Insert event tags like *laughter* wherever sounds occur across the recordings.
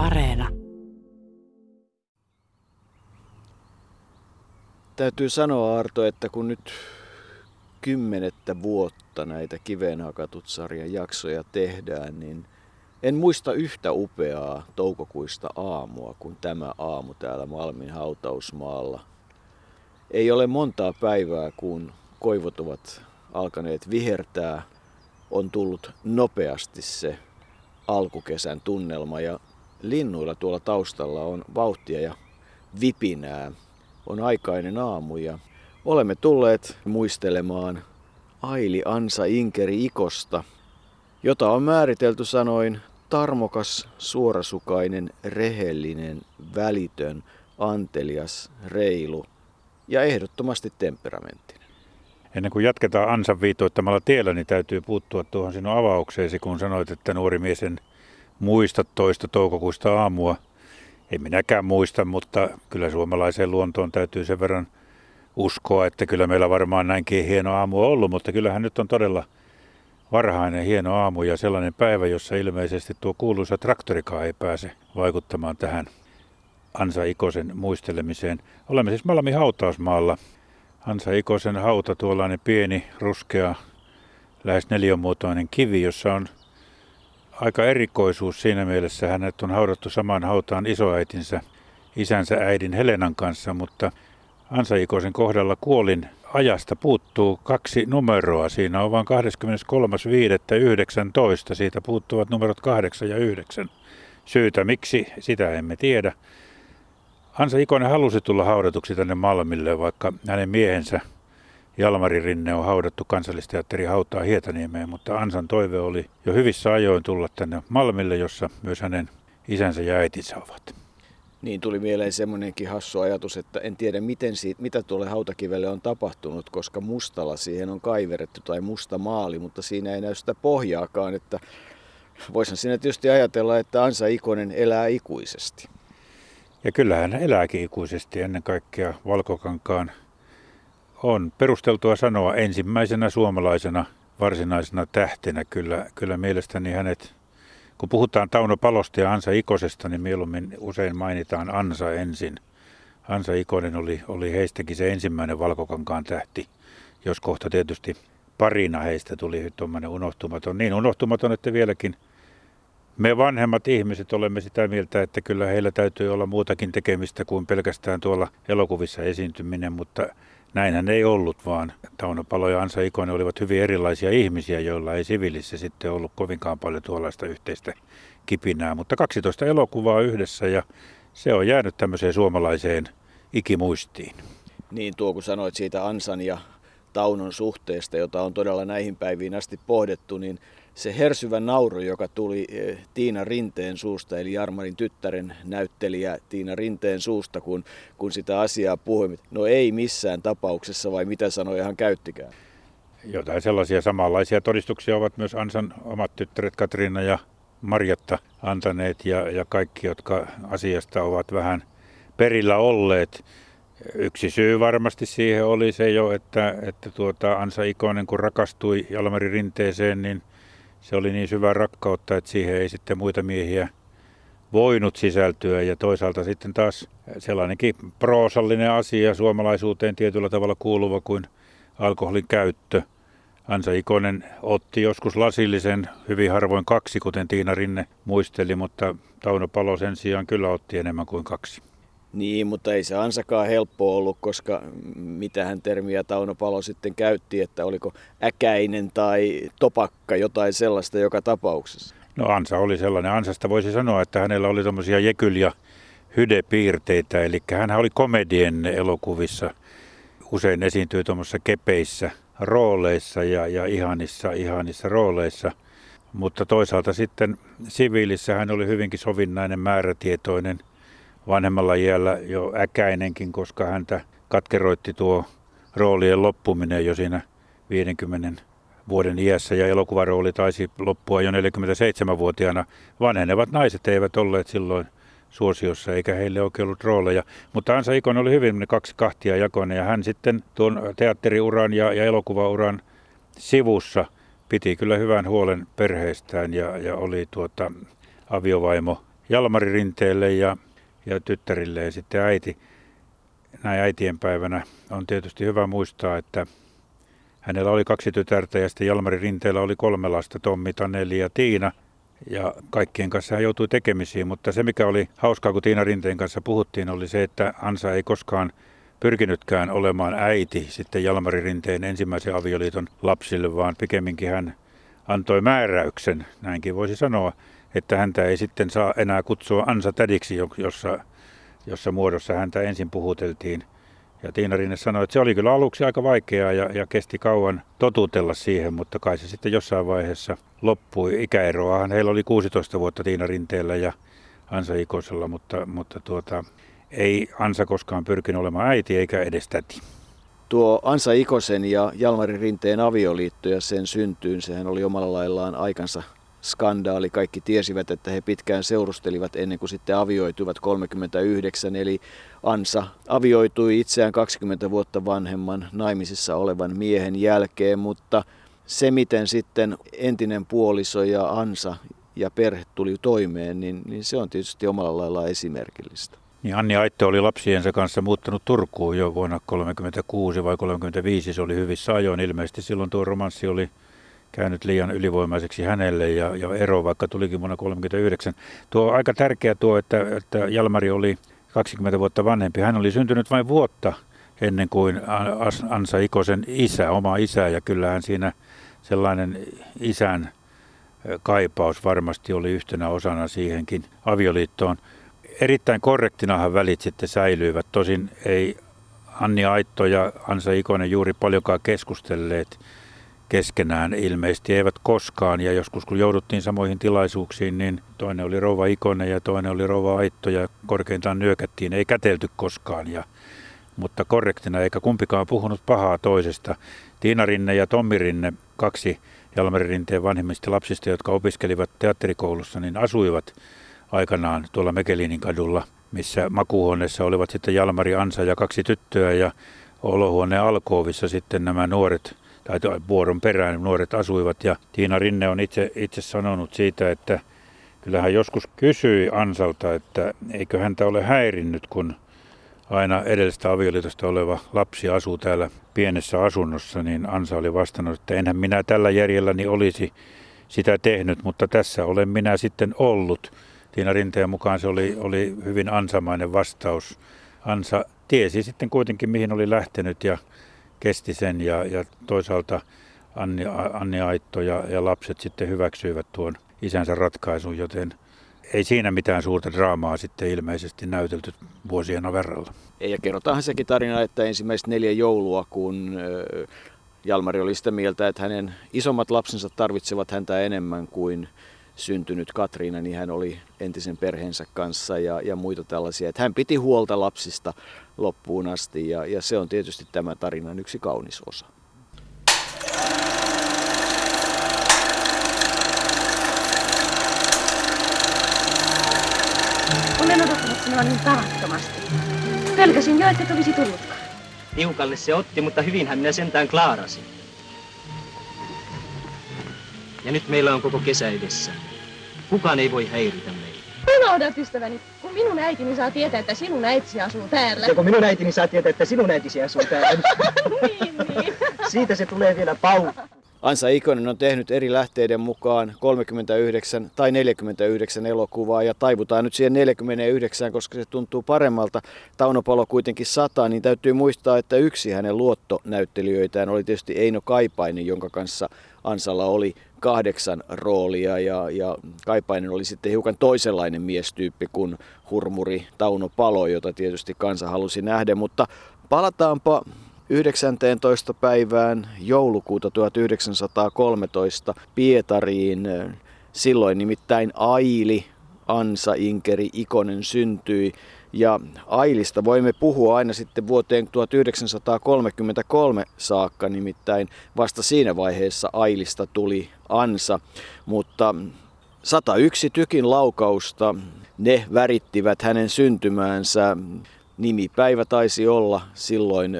Areena. Täytyy sanoa Arto, että kun nyt kymmenettä vuotta näitä kiveen hakatut sarjan jaksoja tehdään, niin en muista yhtä upeaa toukokuista aamua kuin tämä aamu täällä Malmin hautausmaalla. Ei ole montaa päivää, kun koivot ovat alkaneet vihertää. On tullut nopeasti se alkukesän tunnelma ja linnuilla tuolla taustalla on vauhtia ja vipinää. On aikainen aamu ja olemme tulleet muistelemaan Aili Ansa Inkeri Ikosta, jota on määritelty sanoin tarmokas, suorasukainen, rehellinen, välitön, antelias, reilu ja ehdottomasti temperamenttinen. Ennen kuin jatketaan Ansan viitoittamalla tiellä, niin täytyy puuttua tuohon sinun avaukseesi, kun sanoit, että nuori mies en muista toista toukokuista aamua. En minäkään muista, mutta kyllä suomalaiseen luontoon täytyy sen verran uskoa, että kyllä meillä varmaan näinkin hieno aamu on ollut, mutta kyllähän nyt on todella varhainen hieno aamu ja sellainen päivä, jossa ilmeisesti tuo kuuluisa traktorikaan ei pääse vaikuttamaan tähän Ansa Ikosen muistelemiseen. Olemme siis Malmi hautausmaalla. Ansa Ikosen hauta, tuollainen pieni, ruskea, lähes neliömuotoinen kivi, jossa on aika erikoisuus siinä mielessä. Hänet on haudattu samaan hautaan isoäitinsä, isänsä äidin Helenan kanssa, mutta Ansa Ikosen kohdalla kuolin ajasta puuttuu kaksi numeroa. Siinä on vain 23.5.19. Siitä puuttuvat numerot 8 ja 9. Syytä miksi, sitä emme tiedä. Ansa Ikonen halusi tulla haudatuksi tänne Malmille, vaikka hänen miehensä Jalmari Rinne on haudattu kansallisteatteri hautaa Hietaniemeen, mutta Ansan toive oli jo hyvissä ajoin tulla tänne Malmille, jossa myös hänen isänsä ja äitinsä ovat. Niin tuli mieleen semmoinenkin hassu ajatus, että en tiedä miten siitä, mitä tuolle hautakivelle on tapahtunut, koska mustalla siihen on kaiverettu tai musta maali, mutta siinä ei näy sitä pohjaakaan, että voisin siinä tietysti ajatella, että Ansa Ikonen elää ikuisesti. Ja kyllähän elääkin ikuisesti ennen kaikkea Valkokankaan on perusteltua sanoa ensimmäisenä suomalaisena varsinaisena tähtenä. Kyllä, kyllä mielestäni hänet kun puhutaan Tauno Palosta ja Ansa Ikosesta, niin mieluummin usein mainitaan Ansa ensin. Ansa Ikonen oli, oli heistäkin se ensimmäinen valkokankaan tähti, jos kohta tietysti parina heistä tuli tuommoinen unohtumaton. Niin unohtumaton, että vieläkin me vanhemmat ihmiset olemme sitä mieltä, että kyllä heillä täytyy olla muutakin tekemistä kuin pelkästään tuolla elokuvissa esiintyminen, mutta Näinhän ei ollut, vaan Tauno Palo ja Ansa Ikonen olivat hyvin erilaisia ihmisiä, joilla ei siviilissä sitten ollut kovinkaan paljon tuollaista yhteistä kipinää. Mutta 12 elokuvaa yhdessä ja se on jäänyt tämmöiseen suomalaiseen ikimuistiin. Niin tuo kun sanoit siitä Ansan ja Taunon suhteesta, jota on todella näihin päiviin asti pohdettu, niin se hersyvä nauru, joka tuli eh, Tiina Rinteen suusta, eli Jarmarin tyttären näyttelijä Tiina Rinteen suusta, kun, kun sitä asiaa puhui. No ei missään tapauksessa, vai mitä sanoja hän käyttikään? Jotain sellaisia samanlaisia todistuksia ovat myös Ansan omat tyttäret Katriina ja Marjatta antaneet ja, ja kaikki, jotka asiasta ovat vähän perillä olleet. Yksi syy varmasti siihen oli se jo, että, että tuota Ansa Ikonen kun rakastui Jalmari Rinteeseen, niin se oli niin syvää rakkautta, että siihen ei sitten muita miehiä voinut sisältyä. Ja toisaalta sitten taas sellainenkin proosallinen asia suomalaisuuteen tietyllä tavalla kuuluva kuin alkoholin käyttö. Ansa Ikonen otti joskus lasillisen, hyvin harvoin kaksi, kuten Tiina Rinne muisteli, mutta Tauno Palo sen sijaan kyllä otti enemmän kuin kaksi. Niin, mutta ei se ansakaan helppo ollut, koska mitähän termiä Tauno Palo sitten käytti, että oliko äkäinen tai topakka, jotain sellaista joka tapauksessa. No Ansa oli sellainen. Ansasta voisi sanoa, että hänellä oli tuommoisia jekyl- ja hydepiirteitä, eli hän oli komedien elokuvissa. Usein esiintyi tuommoisissa kepeissä rooleissa ja, ja ihanissa, ihanissa rooleissa. Mutta toisaalta sitten siviilissä hän oli hyvinkin sovinnainen, määrätietoinen – vanhemmalla iällä jo äkäinenkin, koska häntä katkeroitti tuo roolien loppuminen jo siinä 50 vuoden iässä ja elokuvarooli taisi loppua jo 47-vuotiaana. Vanhenevat naiset eivät olleet silloin suosiossa eikä heille oikein ollut rooleja. Mutta Ansa Ikon oli hyvin kaksi kahtia jakoinen ja hän sitten tuon teatteriuran ja, ja elokuvauran sivussa piti kyllä hyvän huolen perheestään ja, ja oli tuota aviovaimo Jalmari Rinteelle ja, ja tyttärille ja sitten äiti. Näin äitien päivänä on tietysti hyvä muistaa, että hänellä oli kaksi tytärtä ja sitten Jalmari Rinteellä oli kolme lasta, Tommi, Taneli ja Tiina. Ja kaikkien kanssa hän joutui tekemisiin, mutta se mikä oli hauskaa, kun Tiina Rinteen kanssa puhuttiin, oli se, että Ansa ei koskaan pyrkinytkään olemaan äiti sitten Jalmari Rinteen ensimmäisen avioliiton lapsille, vaan pikemminkin hän antoi määräyksen, näinkin voisi sanoa, että häntä ei sitten saa enää kutsua Ansa tädiksi, jossa, jossa muodossa häntä ensin puhuteltiin. Ja Tiina Rinne sanoi, että se oli kyllä aluksi aika vaikeaa ja, ja kesti kauan totutella siihen, mutta kai se sitten jossain vaiheessa loppui. Ikäeroahan heillä oli 16 vuotta Tiina Rinteellä ja Ansa Ikosella, mutta, mutta tuota, ei Ansa koskaan pyrkinyt olemaan äiti eikä edes täti. Tuo Ansa Ikosen ja Jalmari Rinteen avioliitto ja sen syntyyn, sehän oli omalla laillaan aikansa skandaali. Kaikki tiesivät, että he pitkään seurustelivat ennen kuin sitten avioituivat 39. Eli Ansa avioitui itseään 20 vuotta vanhemman naimisissa olevan miehen jälkeen, mutta se miten sitten entinen puoliso ja Ansa ja perhe tuli toimeen, niin, niin se on tietysti omalla lailla esimerkillistä. Niin Anni Aitto oli lapsiensa kanssa muuttanut Turkuun jo vuonna 1936 vai 1935. Se oli hyvissä ajoin. Ilmeisesti silloin tuo romanssi oli käynyt liian ylivoimaiseksi hänelle ja, ja ero vaikka tulikin vuonna 1939. Tuo on aika tärkeä tuo, että, että Jalmari oli 20 vuotta vanhempi. Hän oli syntynyt vain vuotta ennen kuin Ansa Ikosen isä, oma isä ja kyllähän siinä sellainen isän kaipaus varmasti oli yhtenä osana siihenkin avioliittoon erittäin korrektinahan välit sitten säilyivät. Tosin ei Anni Aitto ja Ansa Ikonen juuri paljonkaan keskustelleet keskenään ilmeisesti, eivät koskaan. Ja joskus kun jouduttiin samoihin tilaisuuksiin, niin toinen oli Rouva Ikonen ja toinen oli Rouva Aitto ja korkeintaan nyökättiin. Ei kätelty koskaan, ja, mutta korrektina eikä kumpikaan puhunut pahaa toisesta. Tiina Rinne ja Tommi Rinne, kaksi Jalmari Rinteen vanhemmista lapsista, jotka opiskelivat teatterikoulussa, niin asuivat aikanaan tuolla Mekelinin kadulla, missä makuuhuoneessa olivat sitten Jalmari Ansa ja kaksi tyttöä ja olohuoneen alkoovissa sitten nämä nuoret, tai vuoron perään nuoret asuivat. Ja Tiina Rinne on itse, itse sanonut siitä, että kyllähän joskus kysyi Ansalta, että eikö häntä ole häirinnyt, kun aina edellisestä avioliitosta oleva lapsi asuu täällä pienessä asunnossa, niin Ansa oli vastannut, että enhän minä tällä järjelläni olisi sitä tehnyt, mutta tässä olen minä sitten ollut. Tiina Rinteen mukaan se oli, oli hyvin ansamainen vastaus. Ansa tiesi sitten kuitenkin, mihin oli lähtenyt ja kesti sen ja, ja toisaalta Anni, Anni Aitto ja, ja lapset sitten hyväksyivät tuon isänsä ratkaisun, joten ei siinä mitään suurta draamaa sitten ilmeisesti näytelty vuosien verralla. Ja kerrotaan sekin tarina, että ensimmäiset neljä joulua, kun Jalmari oli sitä mieltä, että hänen isommat lapsensa tarvitsevat häntä enemmän kuin syntynyt Katriina, niin hän oli entisen perheensä kanssa ja, ja muita tällaisia. Että hän piti huolta lapsista loppuun asti ja, ja se on tietysti tämä tarinan yksi kaunis osa. Olen odottanut sinua niin tavattomasti. Pelkäsin jo, että tulisi tullutkaan. Tiukalle se otti, mutta hyvinhän minä sentään klaarasin. Ja nyt meillä on koko kesä edessä. Kukaan ei voi häiritä meitä. Unohdat ystäväni, kun minun äitini saa tietää, että sinun äitisi asuu täällä. Ja kun minun äitini saa tietää, että sinun äitisi asuu täällä. *laughs* niin, niin. Siitä se tulee vielä pau. Ansa Ikonen on tehnyt eri lähteiden mukaan 39 tai 49 elokuvaa ja taivutaan nyt siihen 49, koska se tuntuu paremmalta. Tauno Palo kuitenkin sataa, niin täytyy muistaa, että yksi hänen luottonäyttelijöitään oli tietysti Eino Kaipainen, jonka kanssa Ansalla oli kahdeksan roolia ja, ja Kaipainen oli sitten hiukan toisenlainen miestyyppi kuin hurmuri Tauno Palo, jota tietysti kansa halusi nähdä, mutta palataanpa 19. päivään joulukuuta 1913 Pietariin. Silloin nimittäin Aili, Ansa, Inkeri, Ikonen syntyi. Ja Ailista voimme puhua aina sitten vuoteen 1933 saakka, nimittäin vasta siinä vaiheessa Ailista tuli Ansa. Mutta 101 tykin laukausta, ne värittivät hänen syntymäänsä. Nimipäivä taisi olla silloin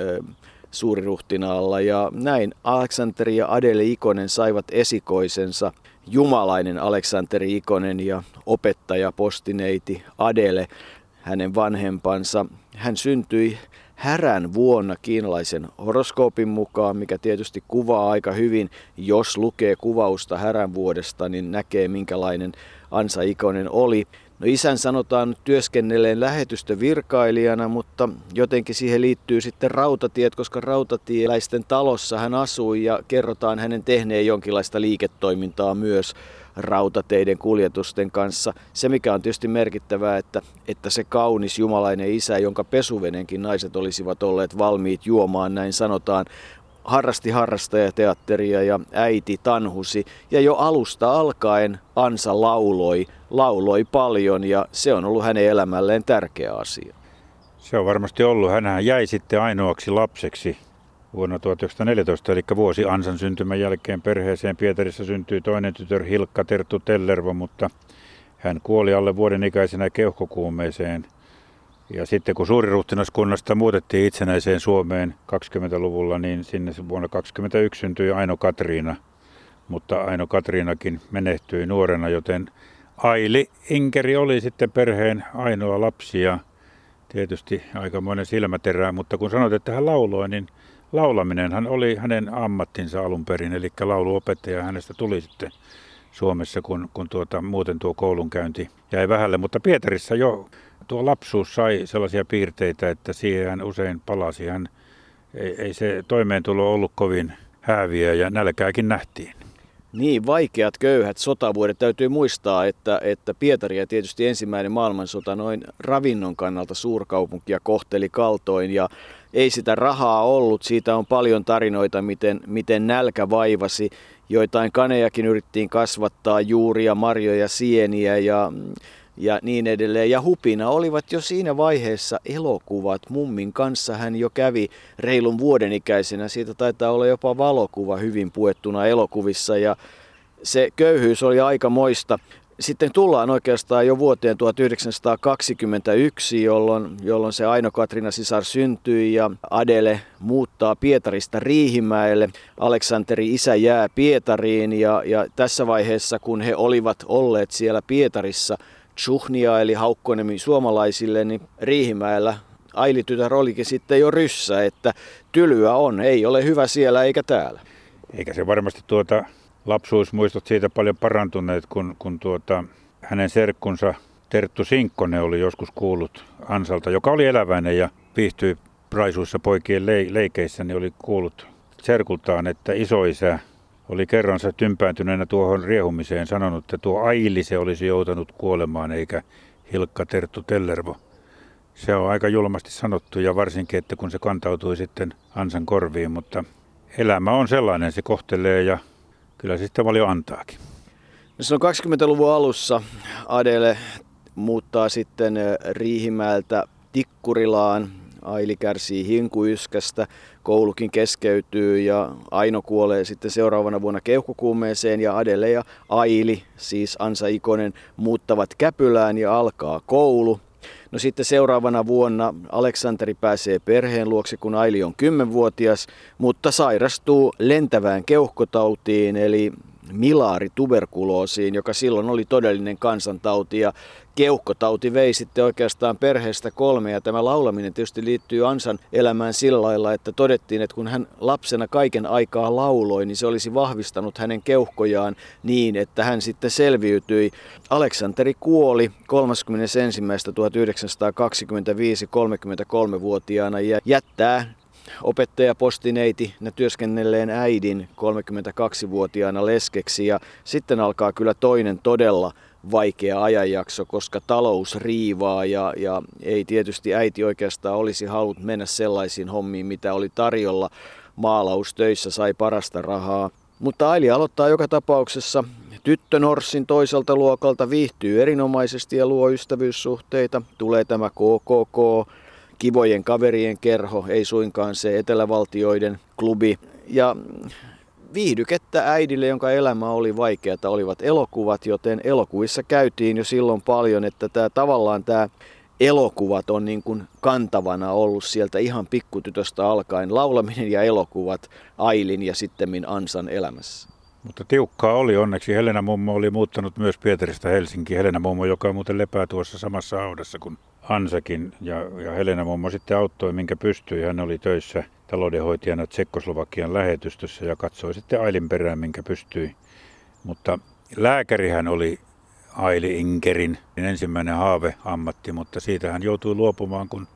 suuriruhtinaalla ja näin Aleksanteri ja Adele Ikonen saivat esikoisensa jumalainen Aleksanteri Ikonen ja opettaja postineiti Adele, hänen vanhempansa. Hän syntyi härän vuonna kiinalaisen horoskoopin mukaan, mikä tietysti kuvaa aika hyvin, jos lukee kuvausta härän vuodesta, niin näkee minkälainen Ansa Ikonen oli. No isän sanotaan työskennelleen lähetystövirkailijana, mutta jotenkin siihen liittyy sitten rautatiet, koska rautatieläisten talossa hän asui ja kerrotaan hänen tehneen jonkinlaista liiketoimintaa myös rautateiden kuljetusten kanssa. Se mikä on tietysti merkittävää, että, että se kaunis jumalainen isä, jonka pesuvenenkin naiset olisivat olleet valmiit juomaan, näin sanotaan, harrasti harrastajateatteria ja äiti tanhusi. Ja jo alusta alkaen Ansa lauloi, lauloi paljon ja se on ollut hänen elämälleen tärkeä asia. Se on varmasti ollut. Hänhän jäi sitten ainoaksi lapseksi vuonna 1914, eli vuosi Ansan syntymän jälkeen perheeseen Pietarissa syntyi toinen tytör Hilkka Terttu Tellervo, mutta hän kuoli alle vuoden ikäisenä keuhkokuumeeseen – ja sitten kun suuriruhtinaskunnasta muutettiin itsenäiseen Suomeen 20-luvulla, niin sinne vuonna 2021 syntyi Aino Katriina. Mutta Aino Katriinakin menehtyi nuorena, joten Aili Inkeri oli sitten perheen ainoa lapsi ja tietysti aikamoinen silmäterä. Mutta kun sanoit, että hän lauloi, niin laulaminen hän oli hänen ammattinsa alun perin, eli lauluopettaja hänestä tuli sitten Suomessa, kun, kun tuota, muuten tuo koulunkäynti jäi vähälle. Mutta Pietarissa jo tuo lapsuus sai sellaisia piirteitä, että siihen hän usein palasi. Hän, ei, ei se toimeentulo ollut kovin hääviä ja nälkääkin nähtiin. Niin, vaikeat, köyhät sotavuodet. Täytyy muistaa, että, että Pietari ja tietysti ensimmäinen maailmansota noin ravinnon kannalta suurkaupunkia kohteli kaltoin ja ei sitä rahaa ollut. Siitä on paljon tarinoita, miten, miten nälkä vaivasi. Joitain kanejakin yrittiin kasvattaa, juuria, marjoja, sieniä ja ja niin edelleen. Ja Hupina olivat jo siinä vaiheessa elokuvat. Mummin kanssa hän jo kävi reilun vuoden ikäisenä. Siitä taitaa olla jopa valokuva hyvin puettuna elokuvissa ja se köyhyys oli aika moista. Sitten tullaan oikeastaan jo vuoteen 1921, jolloin, jolloin se Aino-Katrina sisar syntyi ja Adele muuttaa Pietarista Riihimäelle. Aleksanteri isä jää Pietariin ja, ja tässä vaiheessa, kun he olivat olleet siellä Pietarissa – Tsuhnia eli Haukkonemi suomalaisille, niin Riihimäellä Ailitytär olikin sitten jo ryssä, että tylyä on, ei ole hyvä siellä eikä täällä. Eikä se varmasti tuota lapsuusmuistot siitä paljon parantuneet, kun, kun tuota, hänen serkkunsa Terttu Sinkkonen oli joskus kuullut Ansalta, joka oli eläväinen ja viihtyi praisuissa poikien leikeissä, niin oli kuullut serkultaan, että isoisä oli kerransa tympääntyneenä tuohon riehumiseen sanonut, että tuo Aili se olisi joutanut kuolemaan eikä Hilkka Terttu Tellervo. Se on aika julmasti sanottu ja varsinkin, että kun se kantautui sitten Ansan korviin, mutta elämä on sellainen, se kohtelee ja kyllä se sitten paljon antaakin. No se on 20-luvun alussa Adele muuttaa sitten Riihimäeltä Tikkurilaan. Aili kärsii hinkuyskästä koulukin keskeytyy ja Aino kuolee sitten seuraavana vuonna keuhkokuumeeseen ja Adele ja Aili, siis Ansa Ikonen, muuttavat Käpylään ja alkaa koulu. No sitten seuraavana vuonna Aleksanteri pääsee perheen luokse, kun Aili on 10-vuotias, mutta sairastuu lentävään keuhkotautiin, eli milaarituberkuloosiin, joka silloin oli todellinen kansantauti ja keuhkotauti vei sitten oikeastaan perheestä kolme ja tämä laulaminen tietysti liittyy Ansan elämään sillä lailla, että todettiin, että kun hän lapsena kaiken aikaa lauloi, niin se olisi vahvistanut hänen keuhkojaan niin, että hän sitten selviytyi. Aleksanteri kuoli 31.1925 33-vuotiaana ja jättää opettajapostineiti ne työskennelleen äidin 32-vuotiaana leskeksi ja sitten alkaa kyllä toinen todella vaikea ajanjakso, koska talous riivaa ja, ja ei tietysti äiti oikeastaan olisi halunnut mennä sellaisiin hommiin, mitä oli tarjolla. Maalaustöissä sai parasta rahaa. Mutta Aili aloittaa joka tapauksessa tyttönorssin toiselta luokalta, viihtyy erinomaisesti ja luo ystävyyssuhteita. Tulee tämä KKK, kivojen kaverien kerho, ei suinkaan se etelävaltioiden klubi. Ja viihdykettä äidille, jonka elämä oli vaikeaa, olivat elokuvat, joten elokuvissa käytiin jo silloin paljon, että tämä tavallaan tämä elokuvat on niin kuin kantavana ollut sieltä ihan pikkutytöstä alkaen. Laulaminen ja elokuvat Ailin ja sitten Ansan elämässä. Mutta tiukkaa oli onneksi. Helena mummo oli muuttanut myös Pietarista Helsinkiin. Helena mummo, joka muuten lepää tuossa samassa haudassa kuin Ansakin. Ja, ja Helena mummo sitten auttoi, minkä pystyi. Hän oli töissä taloudenhoitajana Tsekkoslovakian lähetystössä ja katsoi sitten Ailin perään, minkä pystyi. Mutta lääkärihän oli Aili Inkerin ensimmäinen haaveammatti, mutta siitä hän joutui luopumaan, kun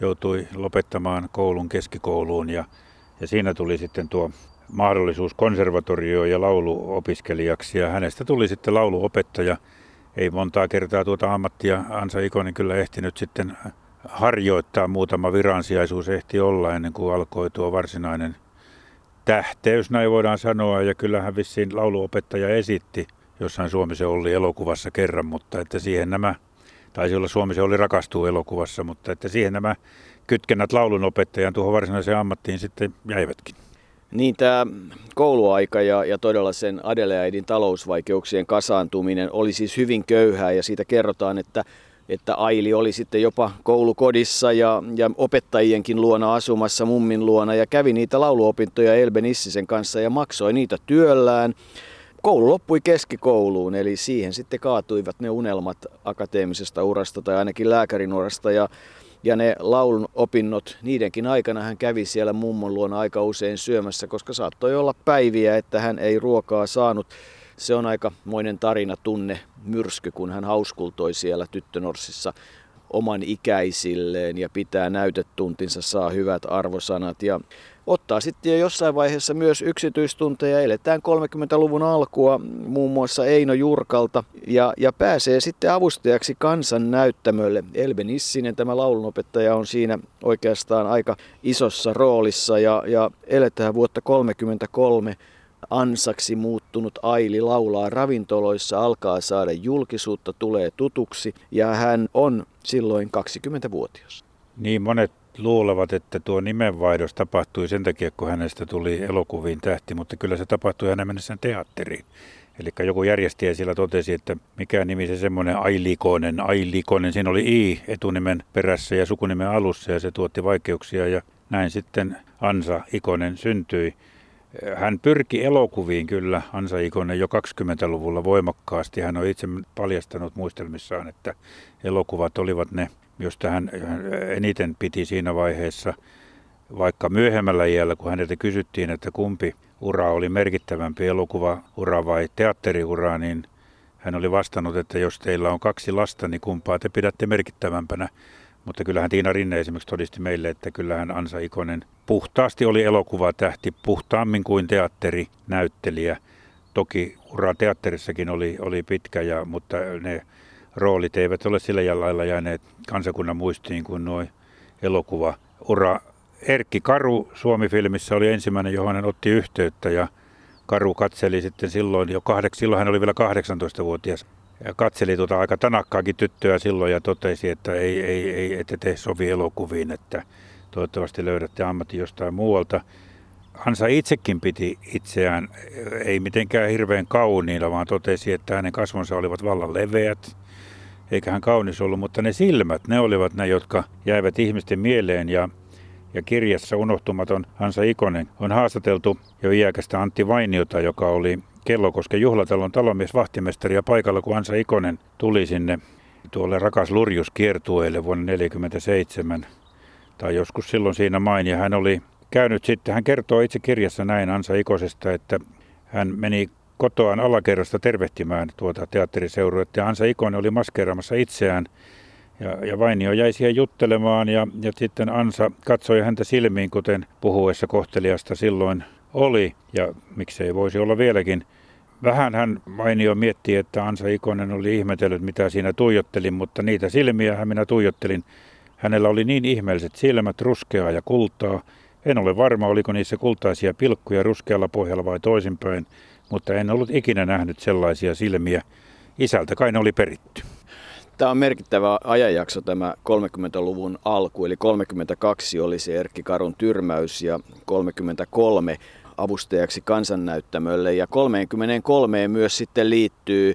joutui lopettamaan koulun keskikouluun ja, ja siinä tuli sitten tuo mahdollisuus konservatorioon ja lauluopiskelijaksi ja hänestä tuli sitten lauluopettaja. Ei montaa kertaa tuota ammattia Ansa Ikonen kyllä ehtinyt sitten harjoittaa. Muutama viransijaisuus ehti olla ennen kuin alkoi tuo varsinainen tähteys, näin voidaan sanoa. Ja kyllähän vissiin lauluopettaja esitti jossain Suomisen oli elokuvassa kerran, mutta että siihen nämä, taisi olla Suomisen oli rakastuu elokuvassa, mutta että siihen nämä kytkennät laulunopettajan tuohon varsinaiseen ammattiin sitten jäivätkin. Niin tämä kouluaika ja, ja todella sen Adeleaidin talousvaikeuksien kasaantuminen oli siis hyvin köyhää ja siitä kerrotaan, että, että Aili oli sitten jopa koulukodissa ja, ja opettajienkin luona asumassa mummin luona ja kävi niitä lauluopintoja Elben Issisen kanssa ja maksoi niitä työllään. Koulu loppui keskikouluun, eli siihen sitten kaatuivat ne unelmat akateemisesta urasta tai ainakin lääkärin urasta ja ja ne laulun opinnot, niidenkin aikana hän kävi siellä mummon luona aika usein syömässä, koska saattoi olla päiviä, että hän ei ruokaa saanut. Se on aika moinen tarina, tunne, myrsky, kun hän hauskultoi siellä Tyttönorsissa oman ikäisilleen ja pitää näytetuntinsa, saa hyvät arvosanat. Ja ottaa sitten jo jossain vaiheessa myös yksityistunteja. Eletään 30-luvun alkua muun muassa Eino Jurkalta ja, ja pääsee sitten avustajaksi kansan näyttämölle. Elbe Nissinen, tämä laulunopettaja, on siinä oikeastaan aika isossa roolissa ja, ja eletään vuotta 1933 ansaksi muuttunut Aili laulaa ravintoloissa, alkaa saada julkisuutta, tulee tutuksi ja hän on silloin 20-vuotias. Niin monet luulevat, että tuo nimenvaihdos tapahtui sen takia, kun hänestä tuli elokuviin tähti, mutta kyllä se tapahtui hänen mennessään teatteriin. Eli joku järjestäjä siellä totesi, että mikä nimi se semmoinen Ailikonen, Ailikonen, siinä oli I etunimen perässä ja sukunimen alussa ja se tuotti vaikeuksia ja näin sitten Ansa Ikonen syntyi. Hän pyrki elokuviin kyllä, Ansa Ikonen, jo 20-luvulla voimakkaasti. Hän on itse paljastanut muistelmissaan, että elokuvat olivat ne josta hän eniten piti siinä vaiheessa, vaikka myöhemmällä iällä, kun häneltä kysyttiin, että kumpi ura oli merkittävämpi, elokuvaura vai teatteriura, niin hän oli vastannut, että jos teillä on kaksi lasta, niin kumpaa te pidätte merkittävämpänä. Mutta kyllähän Tiina Rinne esimerkiksi todisti meille, että kyllähän Ansa Ikonen puhtaasti oli elokuvatähti, puhtaammin kuin teatterinäyttelijä. Toki ura teatterissakin oli, oli pitkä, ja, mutta ne roolit eivät ole sillä lailla jääneet kansakunnan muistiin kuin nuo elokuva-ura. Erkki Karu Suomi-filmissä oli ensimmäinen, johon hän otti yhteyttä ja Karu katseli sitten silloin jo kahdeksan, silloin hän oli vielä 18-vuotias. Ja katseli tuota aika tanakkaakin tyttöä silloin ja totesi, että ei, ei, ei ette tee sovi elokuviin, että toivottavasti löydätte ammatti jostain muualta. Hansa itsekin piti itseään, ei mitenkään hirveän kauniilla, vaan totesi, että hänen kasvonsa olivat vallan leveät. Eikä hän kaunis ollut, mutta ne silmät, ne olivat ne, jotka jäivät ihmisten mieleen. Ja ja kirjassa unohtumaton Hansa Ikonen on haastateltu jo iäkästä Antti Vainiota, joka oli Kellokosken juhlatalon talomies ja paikalla, kun Hansa Ikonen tuli sinne tuolle rakas Lurjus kiertueelle vuonna 1947 tai joskus silloin siinä main. Ja hän oli käynyt sitten, hän kertoo itse kirjassa näin Ansa Ikosesta, että hän meni kotoaan alakerrasta tervehtimään tuota teatteriseuruetta. Ja Ansa Ikonen oli maskeeraamassa itseään. Ja, ja Vainio jäi siihen juttelemaan ja, ja sitten Ansa katsoi häntä silmiin, kuten puhuessa kohteliasta silloin oli. Ja miksei voisi olla vieläkin. Vähän hän Vainio mietti, että Ansa Ikonen oli ihmetellyt, mitä siinä tuijottelin, mutta niitä silmiä minä tuijottelin. Hänellä oli niin ihmeelliset silmät, ruskeaa ja kultaa. En ole varma, oliko niissä kultaisia pilkkuja ruskealla pohjalla vai toisinpäin mutta en ollut ikinä nähnyt sellaisia silmiä. Isältä kai ne oli peritty. Tämä on merkittävä ajanjakso tämä 30-luvun alku, eli 32 oli se Erkki Karun tyrmäys ja 33 avustajaksi kansannäyttämölle ja 33 myös sitten liittyy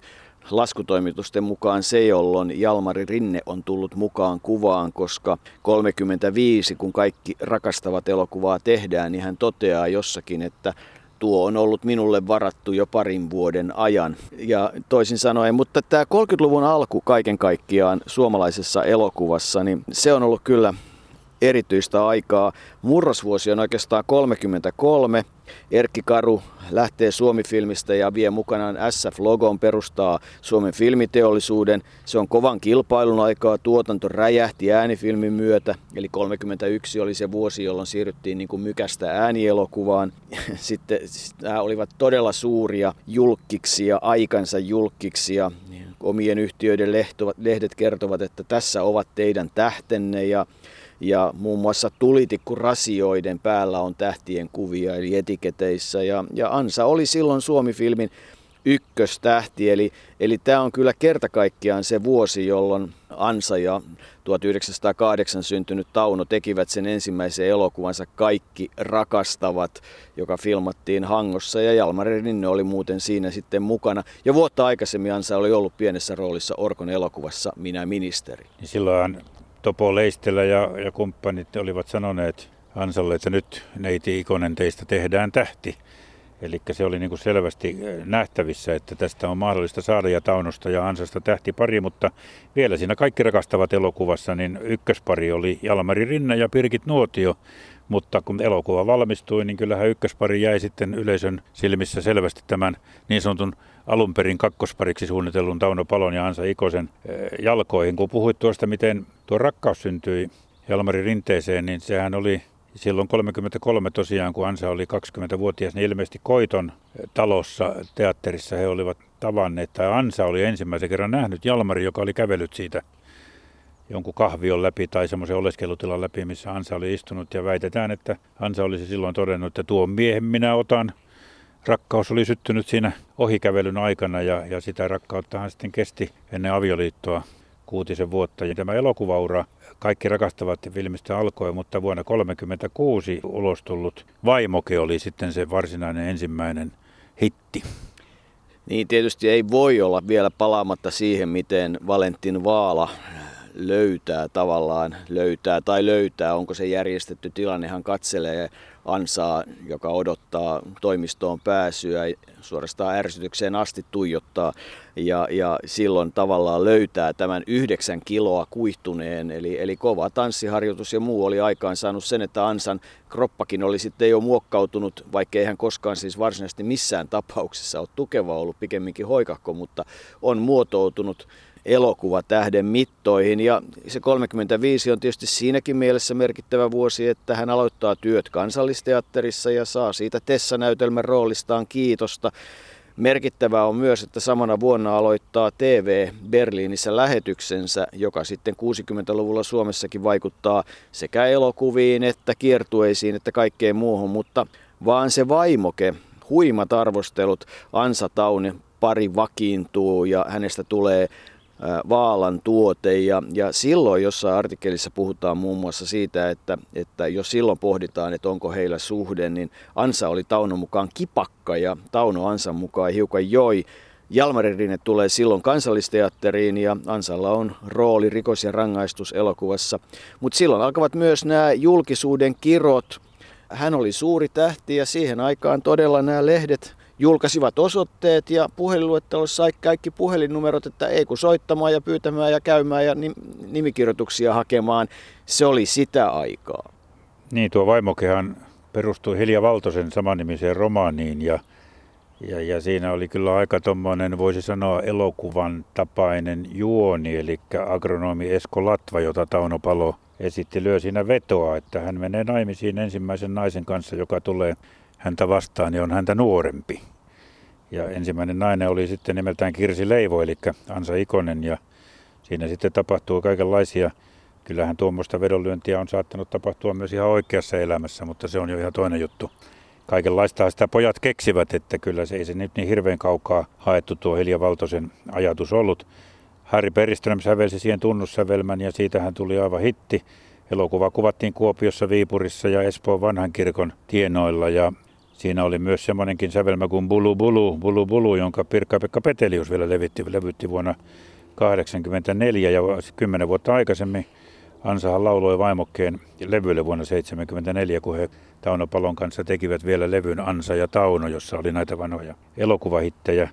laskutoimitusten mukaan se, jolloin Jalmari Rinne on tullut mukaan kuvaan, koska 35, kun kaikki rakastavat elokuvaa tehdään, niin hän toteaa jossakin, että tuo on ollut minulle varattu jo parin vuoden ajan. Ja toisin sanoen, mutta tämä 30-luvun alku kaiken kaikkiaan suomalaisessa elokuvassa, niin se on ollut kyllä erityistä aikaa. Murrosvuosi on oikeastaan 33. Erkki Karu lähtee Suomi-filmistä ja vie mukanaan SF-logon perustaa Suomen filmiteollisuuden. Se on kovan kilpailun aikaa, tuotanto räjähti äänifilmin myötä, eli 31 oli se vuosi, jolloin siirryttiin niin kuin mykästä äänielokuvaan. *laughs* Sitten nämä olivat todella suuria julkkiksia, aikansa julkkiksia. Omien yhtiöiden lehdet kertovat, että tässä ovat teidän tähtenne ja ja muun muassa tulitikkurasioiden päällä on tähtien kuvia eli etiketeissä ja, ja Ansa oli silloin Suomi-filmin ykköstähti, eli, eli tämä on kyllä kerta kaikkiaan se vuosi, jolloin Ansa ja 1908 syntynyt Tauno tekivät sen ensimmäisen elokuvansa Kaikki rakastavat, joka filmattiin Hangossa ja Jalmari Rinne oli muuten siinä sitten mukana. Ja vuotta aikaisemmin Ansa oli ollut pienessä roolissa Orkon elokuvassa Minä ministeri. Niin silloin Topo Leistelä ja, ja kumppanit olivat sanoneet Ansalle, että nyt neiti Ikonen teistä tehdään tähti. Eli se oli niin kuin selvästi äh, nähtävissä, että tästä on mahdollista saada ja Taunosta ja Ansasta tähtipari, mutta vielä siinä kaikki rakastavat elokuvassa, niin ykköspari oli Jalmari Rinne ja Pirkit Nuotio. Mutta kun elokuva valmistui, niin kyllähän ykköspari jäi sitten yleisön silmissä selvästi tämän niin sanotun alun perin kakkospariksi suunnitellun Tauno Palon ja Ansa Ikosen eh, jalkoihin. Kun puhuit tuosta, miten tuo rakkaus syntyi Jalmari Rinteeseen, niin sehän oli silloin 33 tosiaan, kun Ansa oli 20-vuotias, niin ilmeisesti Koiton eh, talossa teatterissa he olivat tavanneet, tai Ansa oli ensimmäisen kerran nähnyt Jalmari, joka oli kävellyt siitä jonkun kahvion läpi tai semmoisen oleskelutilan läpi, missä Ansa oli istunut. Ja väitetään, että Ansa olisi silloin todennut, että tuon miehen minä otan rakkaus oli syttynyt siinä ohikävelyn aikana ja, ja sitä rakkautta hän sitten kesti ennen avioliittoa kuutisen vuotta. Ja tämä elokuvaura kaikki rakastavat filmistä alkoi, mutta vuonna 1936 ulos tullut Vaimoke oli sitten se varsinainen ensimmäinen hitti. Niin tietysti ei voi olla vielä palaamatta siihen, miten Valentin Vaala löytää tavallaan, löytää tai löytää, onko se järjestetty tilanne, hän katselee ansaa, joka odottaa toimistoon pääsyä, suorastaan ärsytykseen asti tuijottaa. Ja, ja silloin tavallaan löytää tämän yhdeksän kiloa kuihtuneen, eli, eli kova tanssiharjoitus ja muu oli aikaan saanut sen, että Ansan kroppakin oli sitten jo muokkautunut, vaikka ei hän koskaan siis varsinaisesti missään tapauksessa ole tukeva ollut, pikemminkin hoikakko, mutta on muotoutunut elokuvatähden mittoihin. Ja se 35 on tietysti siinäkin mielessä merkittävä vuosi, että hän aloittaa työt kansallisteatterissa ja saa siitä Tessa-näytelmän roolistaan kiitosta. Merkittävää on myös, että samana vuonna aloittaa TV Berliinissä lähetyksensä, joka sitten 60-luvulla Suomessakin vaikuttaa sekä elokuviin että kiertueisiin että kaikkeen muuhun, mutta vaan se vaimoke, huimat arvostelut, Ansa Tauni pari vakiintuu ja hänestä tulee Vaalan tuote. Ja, ja silloin jossain artikkelissa puhutaan muun muassa siitä, että, että jos silloin pohditaan, että onko heillä suhde, niin Ansa oli Taunon mukaan kipakka ja Tauno Ansan mukaan hiukan joi. Jalmari Rinne tulee silloin kansallisteatteriin ja Ansalla on rooli rikos- ja rangaistus elokuvassa. Mutta silloin alkavat myös nämä julkisuuden kirot. Hän oli suuri tähti ja siihen aikaan todella nämä lehdet julkaisivat osoitteet ja puhelinluettelossa sai kaikki puhelinnumerot, että ei kun soittamaan ja pyytämään ja käymään ja nimikirjoituksia hakemaan. Se oli sitä aikaa. Niin, tuo vaimokehan perustui Hilja Valtosen samanimiseen romaaniin ja, ja, ja siinä oli kyllä aika tuommoinen, voisi sanoa, elokuvan tapainen juoni, eli agronomi Esko Latva, jota Tauno Palo esitti, lyö siinä vetoa, että hän menee naimisiin ensimmäisen naisen kanssa, joka tulee häntä vastaan ja on häntä nuorempi. Ja ensimmäinen nainen oli sitten nimeltään Kirsi Leivo, eli Ansa Ikonen, ja siinä sitten tapahtuu kaikenlaisia. Kyllähän tuommoista vedonlyöntiä on saattanut tapahtua myös ihan oikeassa elämässä, mutta se on jo ihan toinen juttu. Kaikenlaista sitä pojat keksivät, että kyllä se ei se nyt niin hirveän kaukaa haettu tuo Hilja Valtosen ajatus ollut. Harry Periström sävelsi siihen tunnussävelmän ja siitähän tuli aivan hitti. Elokuva kuvattiin Kuopiossa, Viipurissa ja Espoon vanhan kirkon tienoilla ja Siinä oli myös semmoinenkin sävelmä kuin Bulu Bulu, Bulu Bulu, jonka Pirkka-Pekka Petelius vielä levitti, levytti vuonna 1984 ja kymmenen vuotta aikaisemmin Ansahan lauloi vaimokkeen levylle vuonna 1974, kun he Tauno Palon kanssa tekivät vielä levyn Ansa ja Tauno, jossa oli näitä vanhoja elokuvahittejä.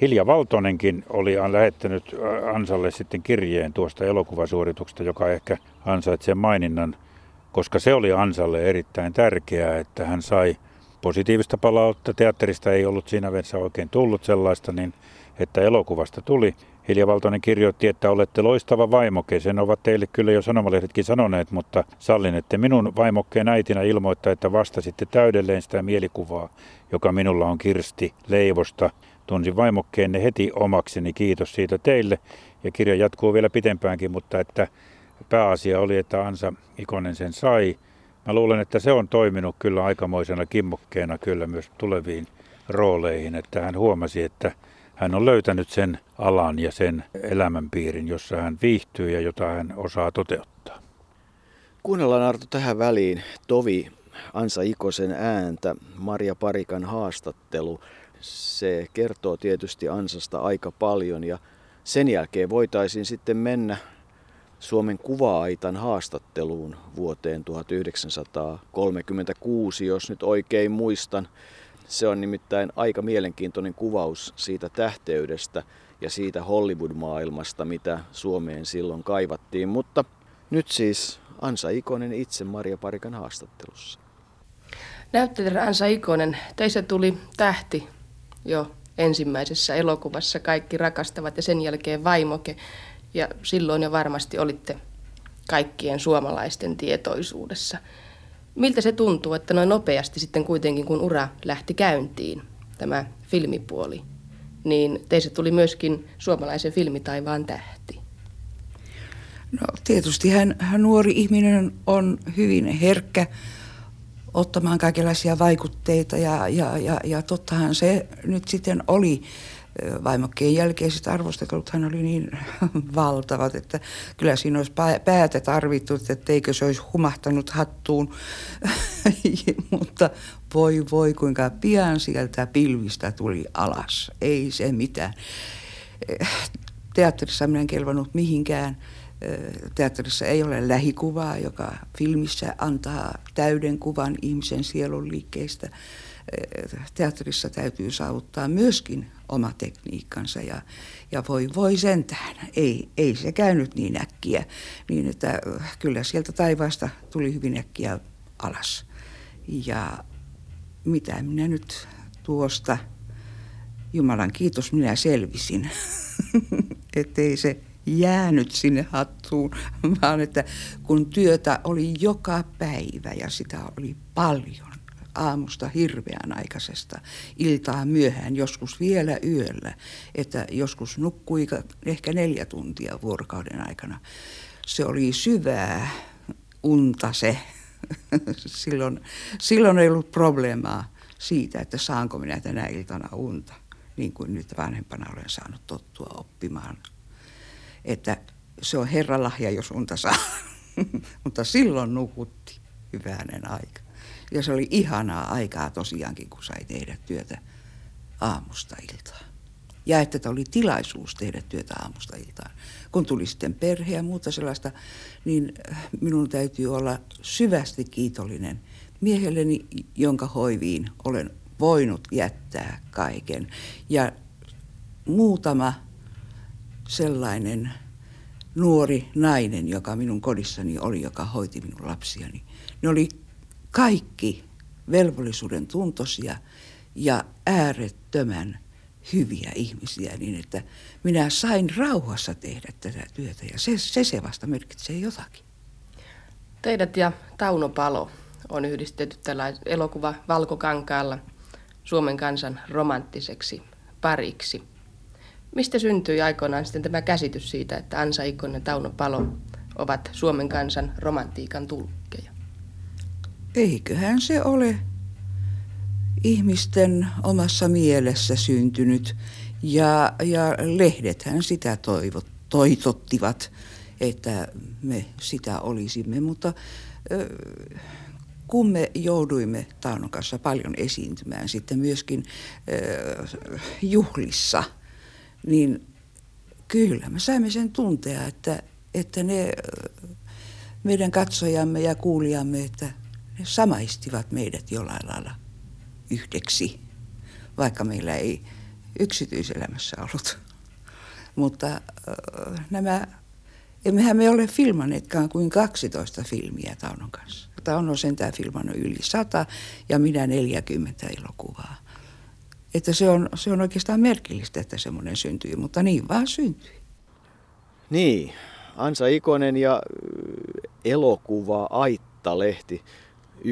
Hilja Valtonenkin oli lähettänyt Ansalle sitten kirjeen tuosta elokuvasuorituksesta, joka ehkä ansaitsee maininnan, koska se oli Ansalle erittäin tärkeää, että hän sai positiivista palautta. Teatterista ei ollut siinä mielessä oikein tullut sellaista, niin että elokuvasta tuli. Hilja Valtonen kirjoitti, että olette loistava vaimoke. Sen ovat teille kyllä jo sanomalehdetkin sanoneet, mutta sallin, että minun vaimokkeen äitinä ilmoittaa, että vastasitte täydelleen sitä mielikuvaa, joka minulla on Kirsti Leivosta. Tunsin vaimokkeenne heti omakseni, kiitos siitä teille. Ja kirja jatkuu vielä pitempäänkin, mutta että pääasia oli, että Ansa Ikonen sen sai. Mä luulen, että se on toiminut kyllä aikamoisena kimmokkeena kyllä myös tuleviin rooleihin, että hän huomasi, että hän on löytänyt sen alan ja sen elämänpiirin, jossa hän viihtyy ja jota hän osaa toteuttaa. Kuunnellaan Arto tähän väliin Tovi Ansa Ikosen ääntä, Maria Parikan haastattelu. Se kertoo tietysti Ansasta aika paljon ja sen jälkeen voitaisiin sitten mennä Suomen kuva-aitan haastatteluun vuoteen 1936, jos nyt oikein muistan. Se on nimittäin aika mielenkiintoinen kuvaus siitä tähteydestä ja siitä Hollywood-maailmasta, mitä Suomeen silloin kaivattiin. Mutta nyt siis Ansa Ikonen itse Maria Parikan haastattelussa. Näyttelijä Ansa Ikonen, teistä tuli tähti jo ensimmäisessä elokuvassa Kaikki rakastavat ja sen jälkeen Vaimoke. Ja silloin jo varmasti olitte kaikkien suomalaisten tietoisuudessa. Miltä se tuntuu, että noin nopeasti sitten kuitenkin, kun ura lähti käyntiin, tämä filmipuoli, niin teistä tuli myöskin suomalaisen filmitaivaan tähti? No tietysti hän, hän nuori ihminen on hyvin herkkä ottamaan kaikenlaisia vaikutteita ja, ja, ja, ja tottahan se nyt sitten oli vaimokkeen jälkeiset hän oli niin *laughs* valtavat, että kyllä siinä olisi päätä tarvittu, että eikö se olisi humahtanut hattuun. *laughs* Mutta voi voi kuinka pian sieltä pilvistä tuli alas. Ei se mitään. Teatterissa minä en kelvannut mihinkään. Teatterissa ei ole lähikuvaa, joka filmissä antaa täyden kuvan ihmisen sielun liikkeistä teatterissa täytyy saavuttaa myöskin oma tekniikkansa ja, ja voi, voi sentään. Ei, ei se käynyt niin äkkiä, niin että kyllä sieltä taivaasta tuli hyvin äkkiä alas. Ja mitä minä nyt tuosta, Jumalan kiitos, minä selvisin, *laughs* ettei se jäänyt sinne hattuun, *laughs* vaan että kun työtä oli joka päivä ja sitä oli paljon, aamusta hirveän aikaisesta iltaa myöhään, joskus vielä yöllä, että joskus nukkui ehkä neljä tuntia vuorokauden aikana. Se oli syvää unta se. *laughs* silloin, silloin ei ollut probleemaa siitä, että saanko minä tänä iltana unta, niin kuin nyt vanhempana olen saanut tottua oppimaan. Että se on Herran lahja, jos unta saa. *laughs* Mutta silloin nukutti hyvänen aika. Ja se oli ihanaa aikaa tosiaankin, kun sai tehdä työtä aamusta iltaan. Ja että oli tilaisuus tehdä työtä aamusta iltaan. Kun tuli sitten perhe ja muuta sellaista, niin minun täytyy olla syvästi kiitollinen miehelleni, jonka hoiviin olen voinut jättää kaiken. Ja muutama sellainen nuori nainen, joka minun kodissani oli, joka hoiti minun lapsiani, ne oli kaikki velvollisuuden tuntosia ja äärettömän hyviä ihmisiä niin, että minä sain rauhassa tehdä tätä työtä ja se, se, se vasta merkitsee jotakin. Teidät ja Tauno Palo on yhdistetty tällä elokuva Valkokankaalla Suomen kansan romanttiseksi pariksi. Mistä syntyi aikoinaan sitten tämä käsitys siitä, että Ansa Ikonen ja Tauno Palo ovat Suomen kansan romantiikan tulkkeja? Eiköhän se ole ihmisten omassa mielessä syntynyt. Ja, ja lehdethän sitä toivot, toitottivat, että me sitä olisimme. Mutta kun me jouduimme Taunon kanssa paljon esiintymään sitten myöskin juhlissa, niin kyllä me saimme sen tuntea, että, että ne meidän katsojamme ja kuulijamme, että ne samaistivat meidät jollain lailla yhdeksi, vaikka meillä ei yksityiselämässä ollut. Mutta äh, nämä, emmehän me ole filmanneetkaan kuin 12 filmiä Taunon kanssa. Tauno on sentään filmannut yli 100 ja minä 40 elokuvaa. Että se on, se on oikeastaan merkillistä, että semmoinen syntyi, mutta niin vaan syntyi. Niin, Ansa Ikonen ja elokuva Aitta-lehti 1.36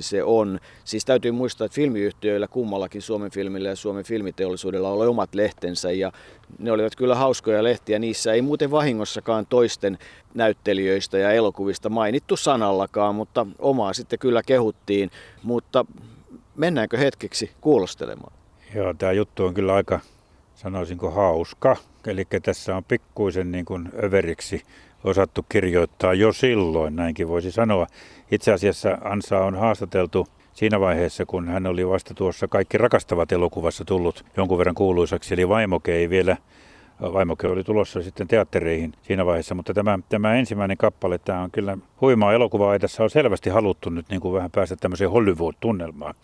se on. Siis täytyy muistaa, että filmiyhtiöillä kummallakin Suomen filmillä ja Suomen filmiteollisuudella oli omat lehtensä ja ne olivat kyllä hauskoja lehtiä. Niissä ei muuten vahingossakaan toisten näyttelijöistä ja elokuvista mainittu sanallakaan, mutta omaa sitten kyllä kehuttiin. Mutta mennäänkö hetkeksi kuulostelemaan? Joo, tämä juttu on kyllä aika, sanoisinko, hauska. Eli tässä on pikkuisen niin kuin överiksi osattu kirjoittaa jo silloin, näinkin voisi sanoa. Itse asiassa Ansa on haastateltu siinä vaiheessa, kun hän oli vasta tuossa Kaikki rakastavat elokuvassa tullut jonkun verran kuuluisaksi, eli Vaimoke ei vielä Vaimoke oli tulossa sitten teattereihin siinä vaiheessa, mutta tämä, tämä ensimmäinen kappale, tämä on kyllä huimaa elokuvaa, ja tässä on selvästi haluttu nyt niin kuin vähän päästä tämmöiseen Hollywood-tunnelmaan.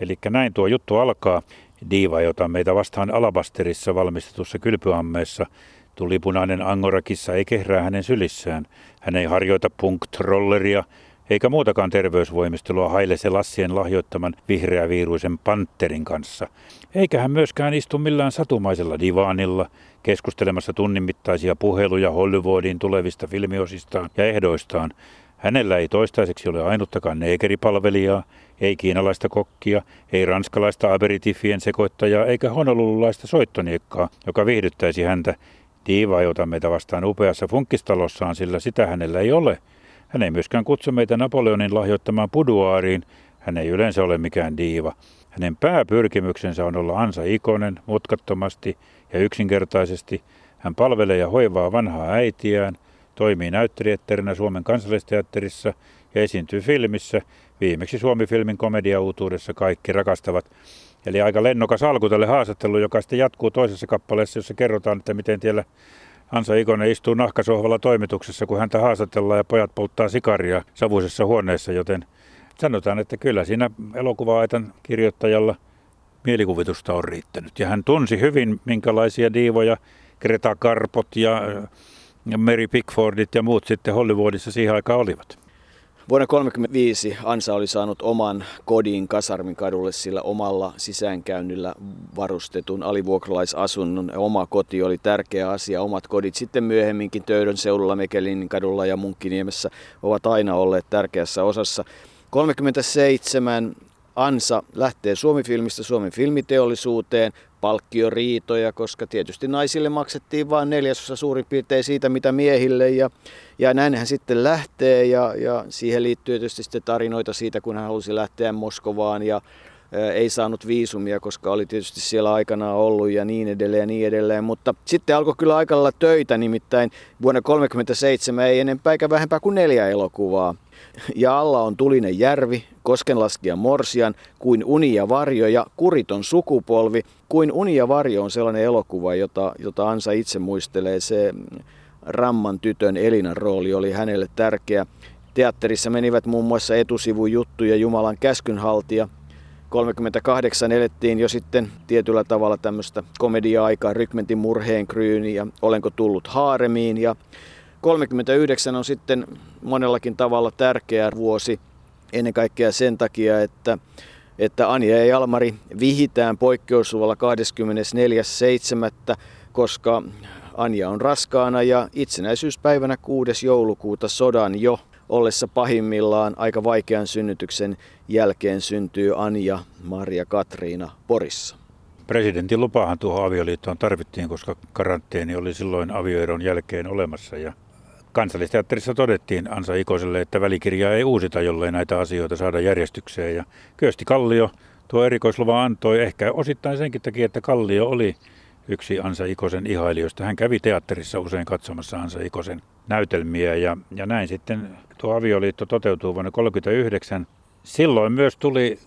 Eli näin tuo juttu alkaa. Diiva, jota meitä vastaan Alabasterissa valmistetussa kylpyammeessa tuli punainen angorakissa ei kehrää hänen sylissään. Hän ei harjoita punktrolleria eikä muutakaan terveysvoimistelua Haile Selassien lahjoittaman vihreäviiruisen panterin kanssa. Eikä hän myöskään istu millään satumaisella divaanilla keskustelemassa tunnin mittaisia puheluja Hollywoodin tulevista filmiosistaan ja ehdoistaan. Hänellä ei toistaiseksi ole ainuttakaan neekeripalvelijaa, ei kiinalaista kokkia, ei ranskalaista aperitifien sekoittajaa eikä honolululaista soittoniekkaa, joka viihdyttäisi häntä. Diiva jota meitä vastaan upeassa funkkistalossaan, sillä sitä hänellä ei ole. Hän ei myöskään kutsu meitä Napoleonin lahjoittamaan puduaariin. Hän ei yleensä ole mikään diiva. Hänen pääpyrkimyksensä on olla ansa ikonen, mutkattomasti ja yksinkertaisesti. Hän palvelee ja hoivaa vanhaa äitiään, toimii näyttelijätterinä Suomen kansallisteatterissa ja esiintyy filmissä, viimeksi Suomi-filmin komediauutuudessa Kaikki rakastavat. Eli aika lennokas alku tälle haastattelulle, joka sitten jatkuu toisessa kappaleessa, jossa kerrotaan, että miten siellä Ansa Ikonen istuu nahkasohvalla toimituksessa, kun häntä haastatellaan ja pojat polttaa sikaria savuisessa huoneessa, joten sanotaan, että kyllä siinä elokuva-aitan kirjoittajalla mielikuvitusta on riittänyt. Ja hän tunsi hyvin, minkälaisia diivoja Greta Karpot ja Mary Pickfordit ja muut sitten Hollywoodissa siihen aikaan olivat. Vuonna 1935 Ansa oli saanut oman kodin Kasarmin kadulle sillä omalla sisäänkäynnillä varustetun alivuokralaisasunnon. Oma koti oli tärkeä asia. Omat kodit sitten myöhemminkin Töydön seudulla, Mekelin kadulla ja Munkkiniemessä ovat aina olleet tärkeässä osassa. 37 Ansa lähtee Suomi-filmistä Suomen filmiteollisuuteen, palkkioriitoja, koska tietysti naisille maksettiin vain neljäsosa suurin piirtein siitä, mitä miehille. Ja, ja näin hän sitten lähtee ja, ja siihen liittyy tietysti sitten tarinoita siitä, kun hän halusi lähteä Moskovaan ja ei saanut viisumia, koska oli tietysti siellä aikanaan ollut ja niin edelleen ja niin edelleen. Mutta sitten alkoi kyllä aika lailla töitä, nimittäin vuonna 1937 ei enempää eikä vähempää kuin neljä elokuvaa. Ja alla on tulinen järvi, koskenlaskija Morsian, kuin uni ja varjo ja kuriton sukupolvi. Kuin uni ja varjo on sellainen elokuva, jota, jota Ansa itse muistelee. Se Ramman tytön Elinan rooli oli hänelle tärkeä. Teatterissa menivät muun muassa etusivujuttu ja Jumalan käskynhaltija. 38 elettiin jo sitten tietyllä tavalla tämmöistä komedia-aikaa, Rykmentin murheen kryyni ja Olenko tullut haaremiin. Ja 39 on sitten monellakin tavalla tärkeä vuosi ennen kaikkea sen takia, että, että Anja ja Jalmari vihitään poikkeusluvalla 24.7., koska Anja on raskaana ja itsenäisyyspäivänä 6. joulukuuta sodan jo ollessa pahimmillaan aika vaikean synnytyksen jälkeen syntyy Anja Maria Katriina Porissa. Presidentin lupahan tuohon avioliittoon tarvittiin, koska karanteeni oli silloin avioeron jälkeen olemassa ja Kansallisteatterissa todettiin Ansa Ikoselle, että välikirjaa ei uusita, jollei näitä asioita saada järjestykseen. Ja Kyösti Kallio tuo erikoisluva antoi ehkä osittain senkin takia, että Kallio oli yksi Ansa Ikosen ihailijoista. Hän kävi teatterissa usein katsomassa Ansa Ikosen näytelmiä ja, ja näin sitten tuo avioliitto toteutuu vuonna 1939. Silloin myös tuli,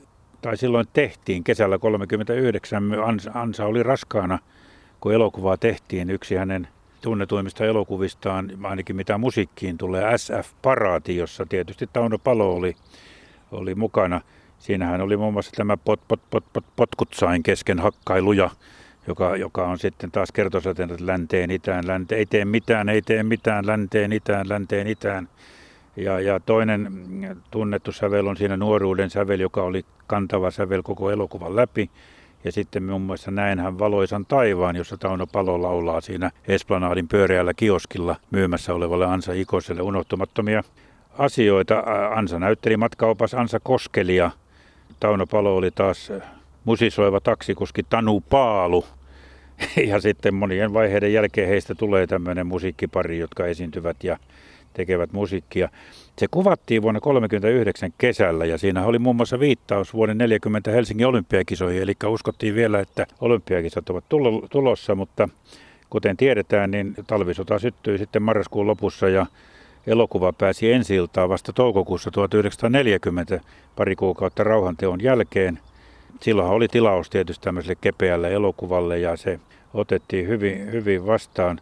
tai silloin tehtiin kesällä 1939, Ansa, oli raskaana, kun elokuvaa tehtiin. Yksi hänen tunnetuimmista elokuvistaan, ainakin mitä musiikkiin tulee, SF-paraati, jossa tietysti Tauno Palo oli, oli mukana. Siinähän oli muun muassa tämä pot, pot, pot, pot, potkutsain kesken hakkailuja, joka, joka on sitten taas kertosäteen, että länteen, itään, länteen, ei tee mitään, ei tee mitään, länteen, itään, länteen, itään. Ja, ja toinen tunnettu sävel on siinä nuoruuden sävel, joka oli kantava sävel koko elokuvan läpi. Ja sitten muun muassa Näinhän valoisan taivaan, jossa Tauno Palo laulaa siinä Esplanadin pyöreällä kioskilla myymässä olevalle Ansa Ikoselle unohtumattomia asioita. Ansa näytteli matkaopas Ansa Koskelia. Tauno Palo oli taas musisoiva taksikuski Tanu Paalu. *laughs* Ja sitten monien vaiheiden jälkeen heistä tulee tämmöinen musiikkipari, jotka esiintyvät ja tekevät musiikkia. Se kuvattiin vuonna 1939 kesällä ja siinä oli muun muassa viittaus vuoden 40 Helsingin olympiakisoihin, eli uskottiin vielä, että olympiakisat ovat tulossa, mutta kuten tiedetään, niin talvisota syttyi sitten marraskuun lopussa ja elokuva pääsi ensi vasta toukokuussa 1940, pari kuukautta rauhanteon jälkeen. Silloinhan oli tilaus tietysti tämmöiselle kepeälle elokuvalle ja se otettiin hyvin, hyvin vastaan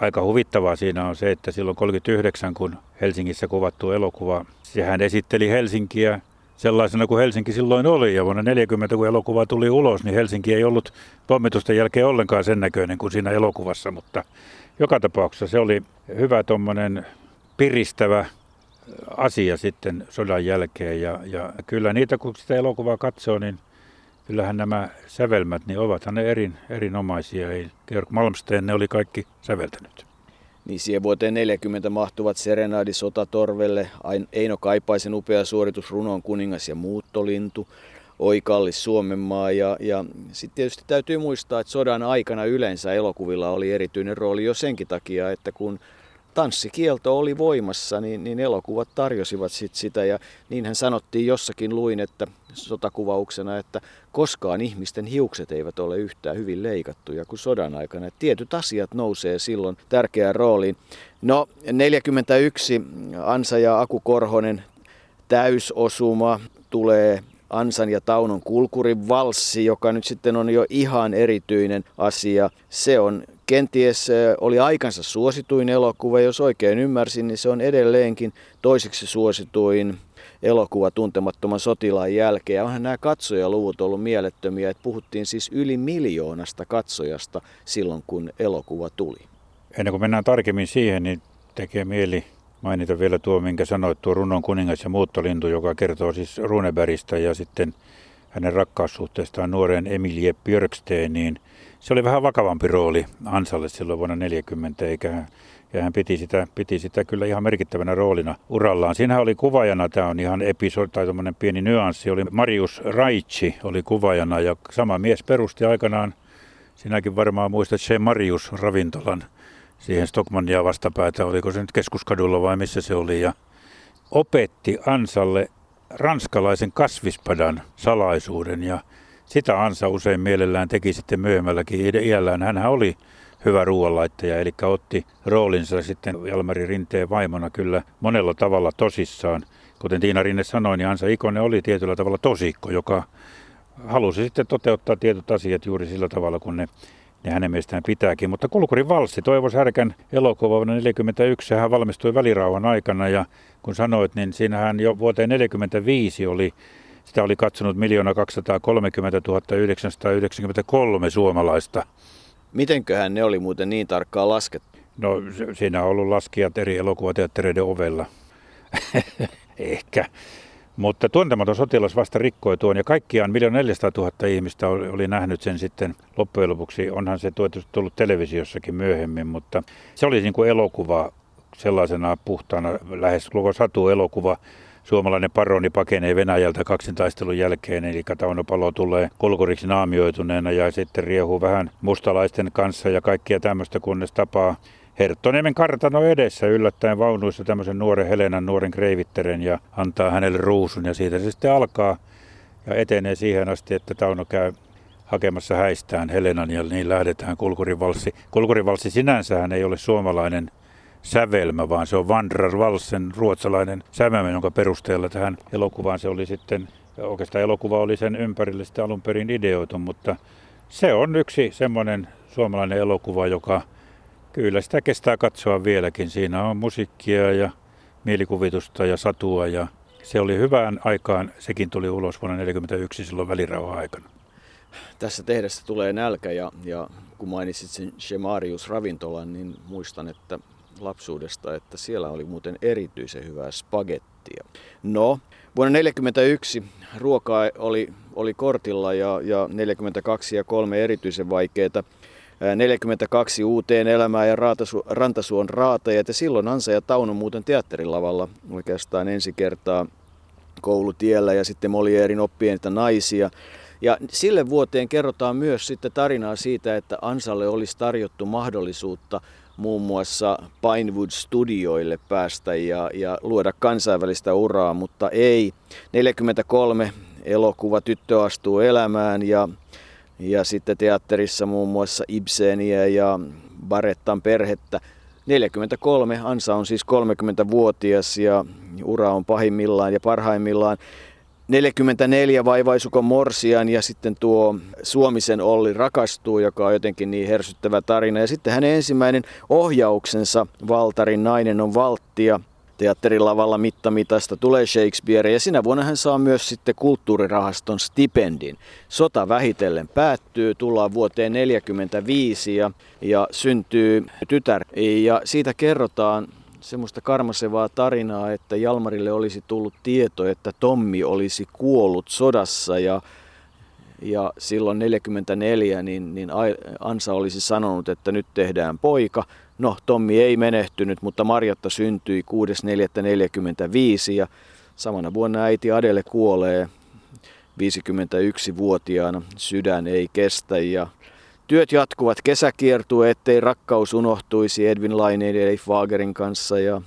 aika huvittavaa siinä on se, että silloin 39, kun Helsingissä kuvattu elokuva, sehän esitteli Helsinkiä sellaisena kuin Helsinki silloin oli. Ja vuonna 40, kun elokuva tuli ulos, niin Helsinki ei ollut pommitusten jälkeen ollenkaan sen näköinen kuin siinä elokuvassa. Mutta joka tapauksessa se oli hyvä tuommoinen piristävä asia sitten sodan jälkeen. Ja, ja kyllä niitä, kun sitä elokuvaa katsoo, niin kyllähän nämä sävelmät, niin ovathan ne erin, erinomaisia. Ei Georg Malmsteen ne oli kaikki säveltänyt. Niin siihen vuoteen 40 mahtuvat Serenadi Sotatorvelle, Eino Kaipaisen upea suoritus Runon kuningas ja muuttolintu, Oi kallis Suomenmaa ja, ja sitten tietysti täytyy muistaa, että sodan aikana yleensä elokuvilla oli erityinen rooli jo senkin takia, että kun tanssikielto oli voimassa, niin, niin elokuvat tarjosivat sit sitä ja niinhän sanottiin jossakin luin, että sotakuvauksena, että koskaan ihmisten hiukset eivät ole yhtään hyvin leikattuja kuin sodan aikana. Et tietyt asiat nousee silloin tärkeään rooliin. No 41 Ansa ja Aku Korhonen täysosuma tulee Ansan ja Taunon kulkurin valssi, joka nyt sitten on jo ihan erityinen asia. Se on kenties oli aikansa suosituin elokuva, jos oikein ymmärsin, niin se on edelleenkin toiseksi suosituin elokuva tuntemattoman sotilaan jälkeen. Ja onhan nämä katsojaluvut ollut mielettömiä, että puhuttiin siis yli miljoonasta katsojasta silloin, kun elokuva tuli. Ennen kuin mennään tarkemmin siihen, niin tekee mieli mainita vielä tuo, minkä sanoit, tuo Runon kuningas ja muuttolintu, joka kertoo siis Runebergistä ja sitten hänen rakkaussuhteestaan nuoreen Emilie Björksteeniin. Se oli vähän vakavampi rooli Ansalle silloin vuonna 40, eikä ja hän piti sitä, piti sitä kyllä ihan merkittävänä roolina urallaan. Siinähän oli kuvaajana, tämä on ihan episodi tai pieni nyanssi, oli Marius Raitsi oli kuvaajana ja sama mies perusti aikanaan, sinäkin varmaan muistat se Marius ravintolan siihen Stockmannia vastapäätä, oliko se nyt keskuskadulla vai missä se oli ja opetti Ansalle ranskalaisen kasvispadan salaisuuden ja sitä Ansa usein mielellään teki sitten myöhemmälläkin iällään. Hän oli hyvä ruoanlaittaja, eli otti roolinsa sitten Jalmari Rinteen vaimona kyllä monella tavalla tosissaan. Kuten Tiina Rinne sanoi, niin Ansa Ikonen oli tietyllä tavalla tosikko, joka halusi sitten toteuttaa tietyt asiat juuri sillä tavalla, kun ne, ne hänen mielestään pitääkin. Mutta Kulkurin valssi, Toivo Särkän elokuva vuonna 1941, hän valmistui välirauhan aikana ja kun sanoit, niin siinähän jo vuoteen 1945 oli sitä oli katsonut 1 230 993 suomalaista. Mitenköhän ne oli muuten niin tarkkaan laskettu? No siinä on ollut laskijat eri elokuvateattereiden ovella. *laughs* Ehkä. Mutta tuntematon sotilas vasta rikkoi tuon ja kaikkiaan 1 400 000 ihmistä oli, oli nähnyt sen sitten loppujen lopuksi. Onhan se tullut televisiossakin myöhemmin, mutta se oli niin kuin elokuva sellaisena puhtaana lähes koko satu elokuva suomalainen paroni pakenee Venäjältä kaksintaistelun jälkeen, eli Tauno Palo tulee kolkuriksi naamioituneena ja sitten riehuu vähän mustalaisten kanssa ja kaikkia tämmöistä, kunnes tapaa Herttoniemen kartano edessä yllättäen vaunuissa tämmöisen nuoren Helenan nuoren kreivitteren ja antaa hänelle ruusun ja siitä se sitten alkaa ja etenee siihen asti, että Tauno käy hakemassa häistään Helenan ja niin lähdetään kulkurivalssi. Kulkurivalssi sinänsähän ei ole suomalainen sävelmä, vaan se on Vandrar Valsen ruotsalainen sävelmä, jonka perusteella tähän elokuvaan se oli sitten, oikeastaan elokuva oli sen ympärille sitten alun perin ideoitu, mutta se on yksi semmoinen suomalainen elokuva, joka Kyllä sitä kestää katsoa vieläkin. Siinä on musiikkia ja mielikuvitusta ja satua ja se oli hyvään aikaan. Sekin tuli ulos vuonna 1941 silloin välirauhan aikana. Tässä tehdessä tulee nälkä ja, ja kun mainitsit sen Shemarius ravintolan, niin muistan, että lapsuudesta, että siellä oli muuten erityisen hyvää spagettia. No, vuonna 1941 ruokaa oli, oli kortilla ja, ja 42 ja kolme erityisen vaikeita 42 uuteen elämään ja Raatasu, Rantasuon raatajat. Ja silloin Ansa ja Tauno muuten teatterilavalla oikeastaan ensi kertaa koulutiellä ja sitten Molierin oppienita naisia. Ja sille vuoteen kerrotaan myös sitten tarinaa siitä, että Ansalle olisi tarjottu mahdollisuutta muun muassa Pinewood Studioille päästä ja, ja luoda kansainvälistä uraa, mutta ei. 43 elokuva Tyttö astuu elämään ja ja sitten teatterissa muun muassa Ibseniä ja Barettan perhettä. 43, Ansa on siis 30-vuotias ja ura on pahimmillaan ja parhaimmillaan. 44 vaivaisukon Morsian ja sitten tuo Suomisen Olli rakastuu, joka on jotenkin niin hersyttävä tarina. Ja sitten hänen ensimmäinen ohjauksensa, Valtarin nainen on valttia, teatterilavalla mittamitasta tulee Shakespeare ja sinä vuonna hän saa myös sitten kulttuurirahaston stipendin. Sota vähitellen päättyy, tullaan vuoteen 1945 ja, ja syntyy tytär ja siitä kerrotaan semmoista karmasevaa tarinaa, että Jalmarille olisi tullut tieto, että Tommi olisi kuollut sodassa ja ja silloin 44 niin, niin Ansa olisi sanonut, että nyt tehdään poika. No, Tommi ei menehtynyt, mutta Marjatta syntyi 6.4.45 ja samana vuonna äiti Adele kuolee 51-vuotiaana. Sydän ei kestä ja työt jatkuvat. Kesä kiertuu, ettei rakkaus unohtuisi Edwin Laineen ja Leif Wagerin kanssa ja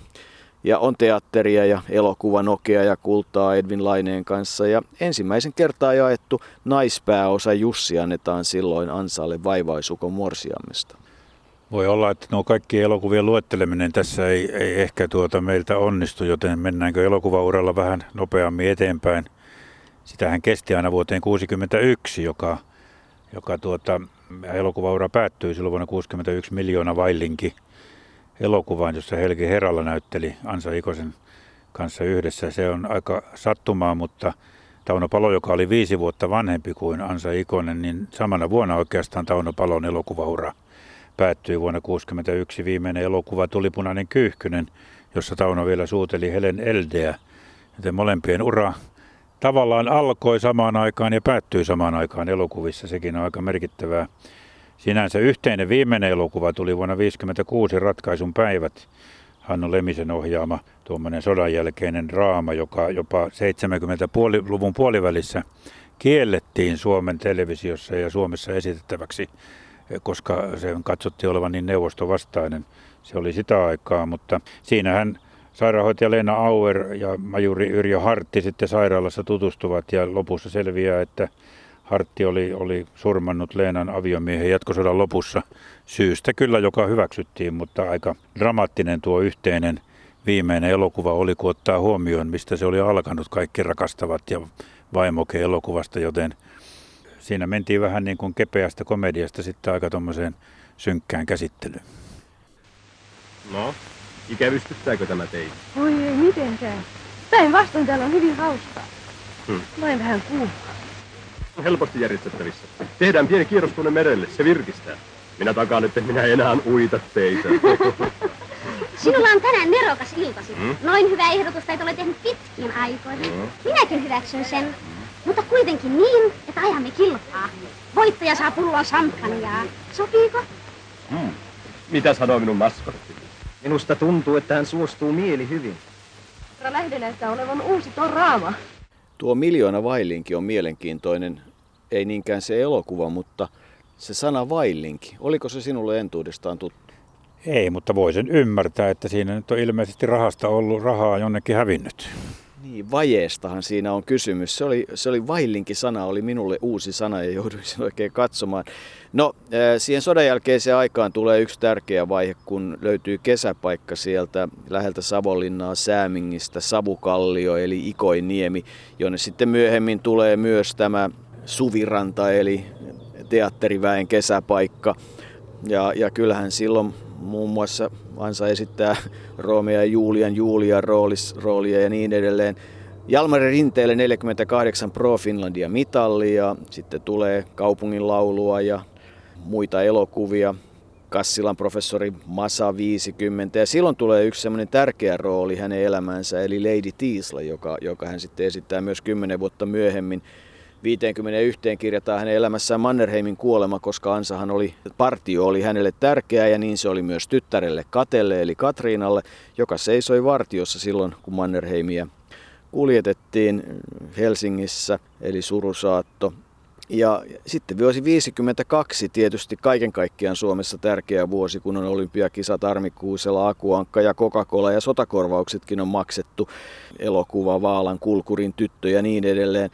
ja on teatteria ja elokuva Nokea ja kultaa Edwin Laineen kanssa. Ja ensimmäisen kertaa jaettu naispääosa Jussi annetaan silloin Ansalle vaivaisukon morsiammesta. Voi olla, että nuo kaikki elokuvien luetteleminen tässä ei, ei ehkä tuota meiltä onnistu, joten mennäänkö elokuvauralla vähän nopeammin eteenpäin. Sitähän kesti aina vuoteen 1961, joka, joka tuota, elokuvaura päättyi silloin vuonna 61 miljoona vaillinki elokuvan, jossa Helgi Heralla näytteli Ansa Ikosen kanssa yhdessä. Se on aika sattumaa, mutta Tauno Palo, joka oli viisi vuotta vanhempi kuin Ansa Ikonen, niin samana vuonna oikeastaan Tauno Palon elokuvaura päättyi vuonna 1961. Viimeinen elokuva tuli Punainen Kyyhkynen, jossa Tauno vielä suuteli Helen Eldeä. Joten molempien ura tavallaan alkoi samaan aikaan ja päättyi samaan aikaan elokuvissa. Sekin on aika merkittävää. Sinänsä yhteinen viimeinen elokuva tuli vuonna 1956 Ratkaisun päivät. Hanno Lemisen ohjaama tuommoinen sodan jälkeinen draama, joka jopa 70-luvun puolivälissä kiellettiin Suomen televisiossa ja Suomessa esitettäväksi, koska se katsottiin olevan niin neuvostovastainen. Se oli sitä aikaa, mutta siinähän sairaanhoitaja Leena Auer ja majuri Yrjö Hartti sitten sairaalassa tutustuvat ja lopussa selviää, että Hartti oli, oli surmannut Leenan aviomiehen jatkosodan lopussa. Syystä kyllä, joka hyväksyttiin, mutta aika dramaattinen tuo yhteinen viimeinen elokuva oli, kun ottaa huomioon, mistä se oli alkanut, kaikki rakastavat ja vaimoke elokuvasta, joten siinä mentiin vähän niin kuin kepeästä komediasta sitten aika tuommoiseen synkkään käsittelyyn. No, ikävystyttääkö tämä teitä? Oi ei mitenkään. Päinvastoin täällä on hyvin hauskaa. Hmm. Vain vähän kuumaa helposti järjestettävissä. Tehdään pieni kierros tuonne merelle, se virkistää. Minä takaan, että minä enää uita teitä. *laughs* Sinulla on tänään nerokas iltasi. Hmm? Noin hyvä ehdotus et ole tehnyt pitkin aikoihin. Hmm? Minäkin hyväksyn sen. Mutta kuitenkin niin, että ajamme kilpaa. Voittaja saa pullon samppaniaa. Sopiiko? Hmm. Mitä sanoo minun maskotti? Minusta tuntuu, että hän suostuu mieli hyvin. Herra Lähde näyttää olevan uusi raama. Tuo miljoona vaillinki on mielenkiintoinen, ei niinkään se elokuva, mutta se sana vaillinki. Oliko se sinulle entuudestaan tuttu? Ei, mutta voisin ymmärtää, että siinä nyt on ilmeisesti rahasta ollut rahaa jonnekin hävinnyt. Niin, vajeestahan siinä on kysymys. Se oli, se oli vaillinki sana, oli minulle uusi sana ja jouduin sen oikein katsomaan. No, siihen sodan jälkeiseen aikaan tulee yksi tärkeä vaihe, kun löytyy kesäpaikka sieltä läheltä Savonlinnaa Säämingistä, Savukallio eli Ikoiniemi, jonne sitten myöhemmin tulee myös tämä Suviranta eli teatteriväen kesäpaikka. Ja, ja kyllähän silloin muun muassa Ansa esittää Romeo ja Julian Julian roolis, roolia ja niin edelleen. Jalmari Rinteelle 48 Pro Finlandia mitallia, sitten tulee kaupungin laulua ja muita elokuvia. Kassilan professori Masa 50 ja silloin tulee yksi semmoinen tärkeä rooli hänen elämänsä eli Lady Tiisla, joka, joka hän sitten esittää myös 10 vuotta myöhemmin. 51 kirjataan hänen elämässään Mannerheimin kuolema, koska Ansahan oli, partio oli hänelle tärkeä ja niin se oli myös tyttärelle Katelle eli Katriinalle, joka seisoi vartiossa silloin, kun Mannerheimia kuljetettiin Helsingissä, eli surusaatto. Ja sitten vuosi 52 tietysti kaiken kaikkiaan Suomessa tärkeä vuosi, kun on olympiakisat Armikuusella, Akuankka ja Coca-Cola ja sotakorvauksetkin on maksettu. Elokuva, Vaalan, Kulkurin tyttö ja niin edelleen.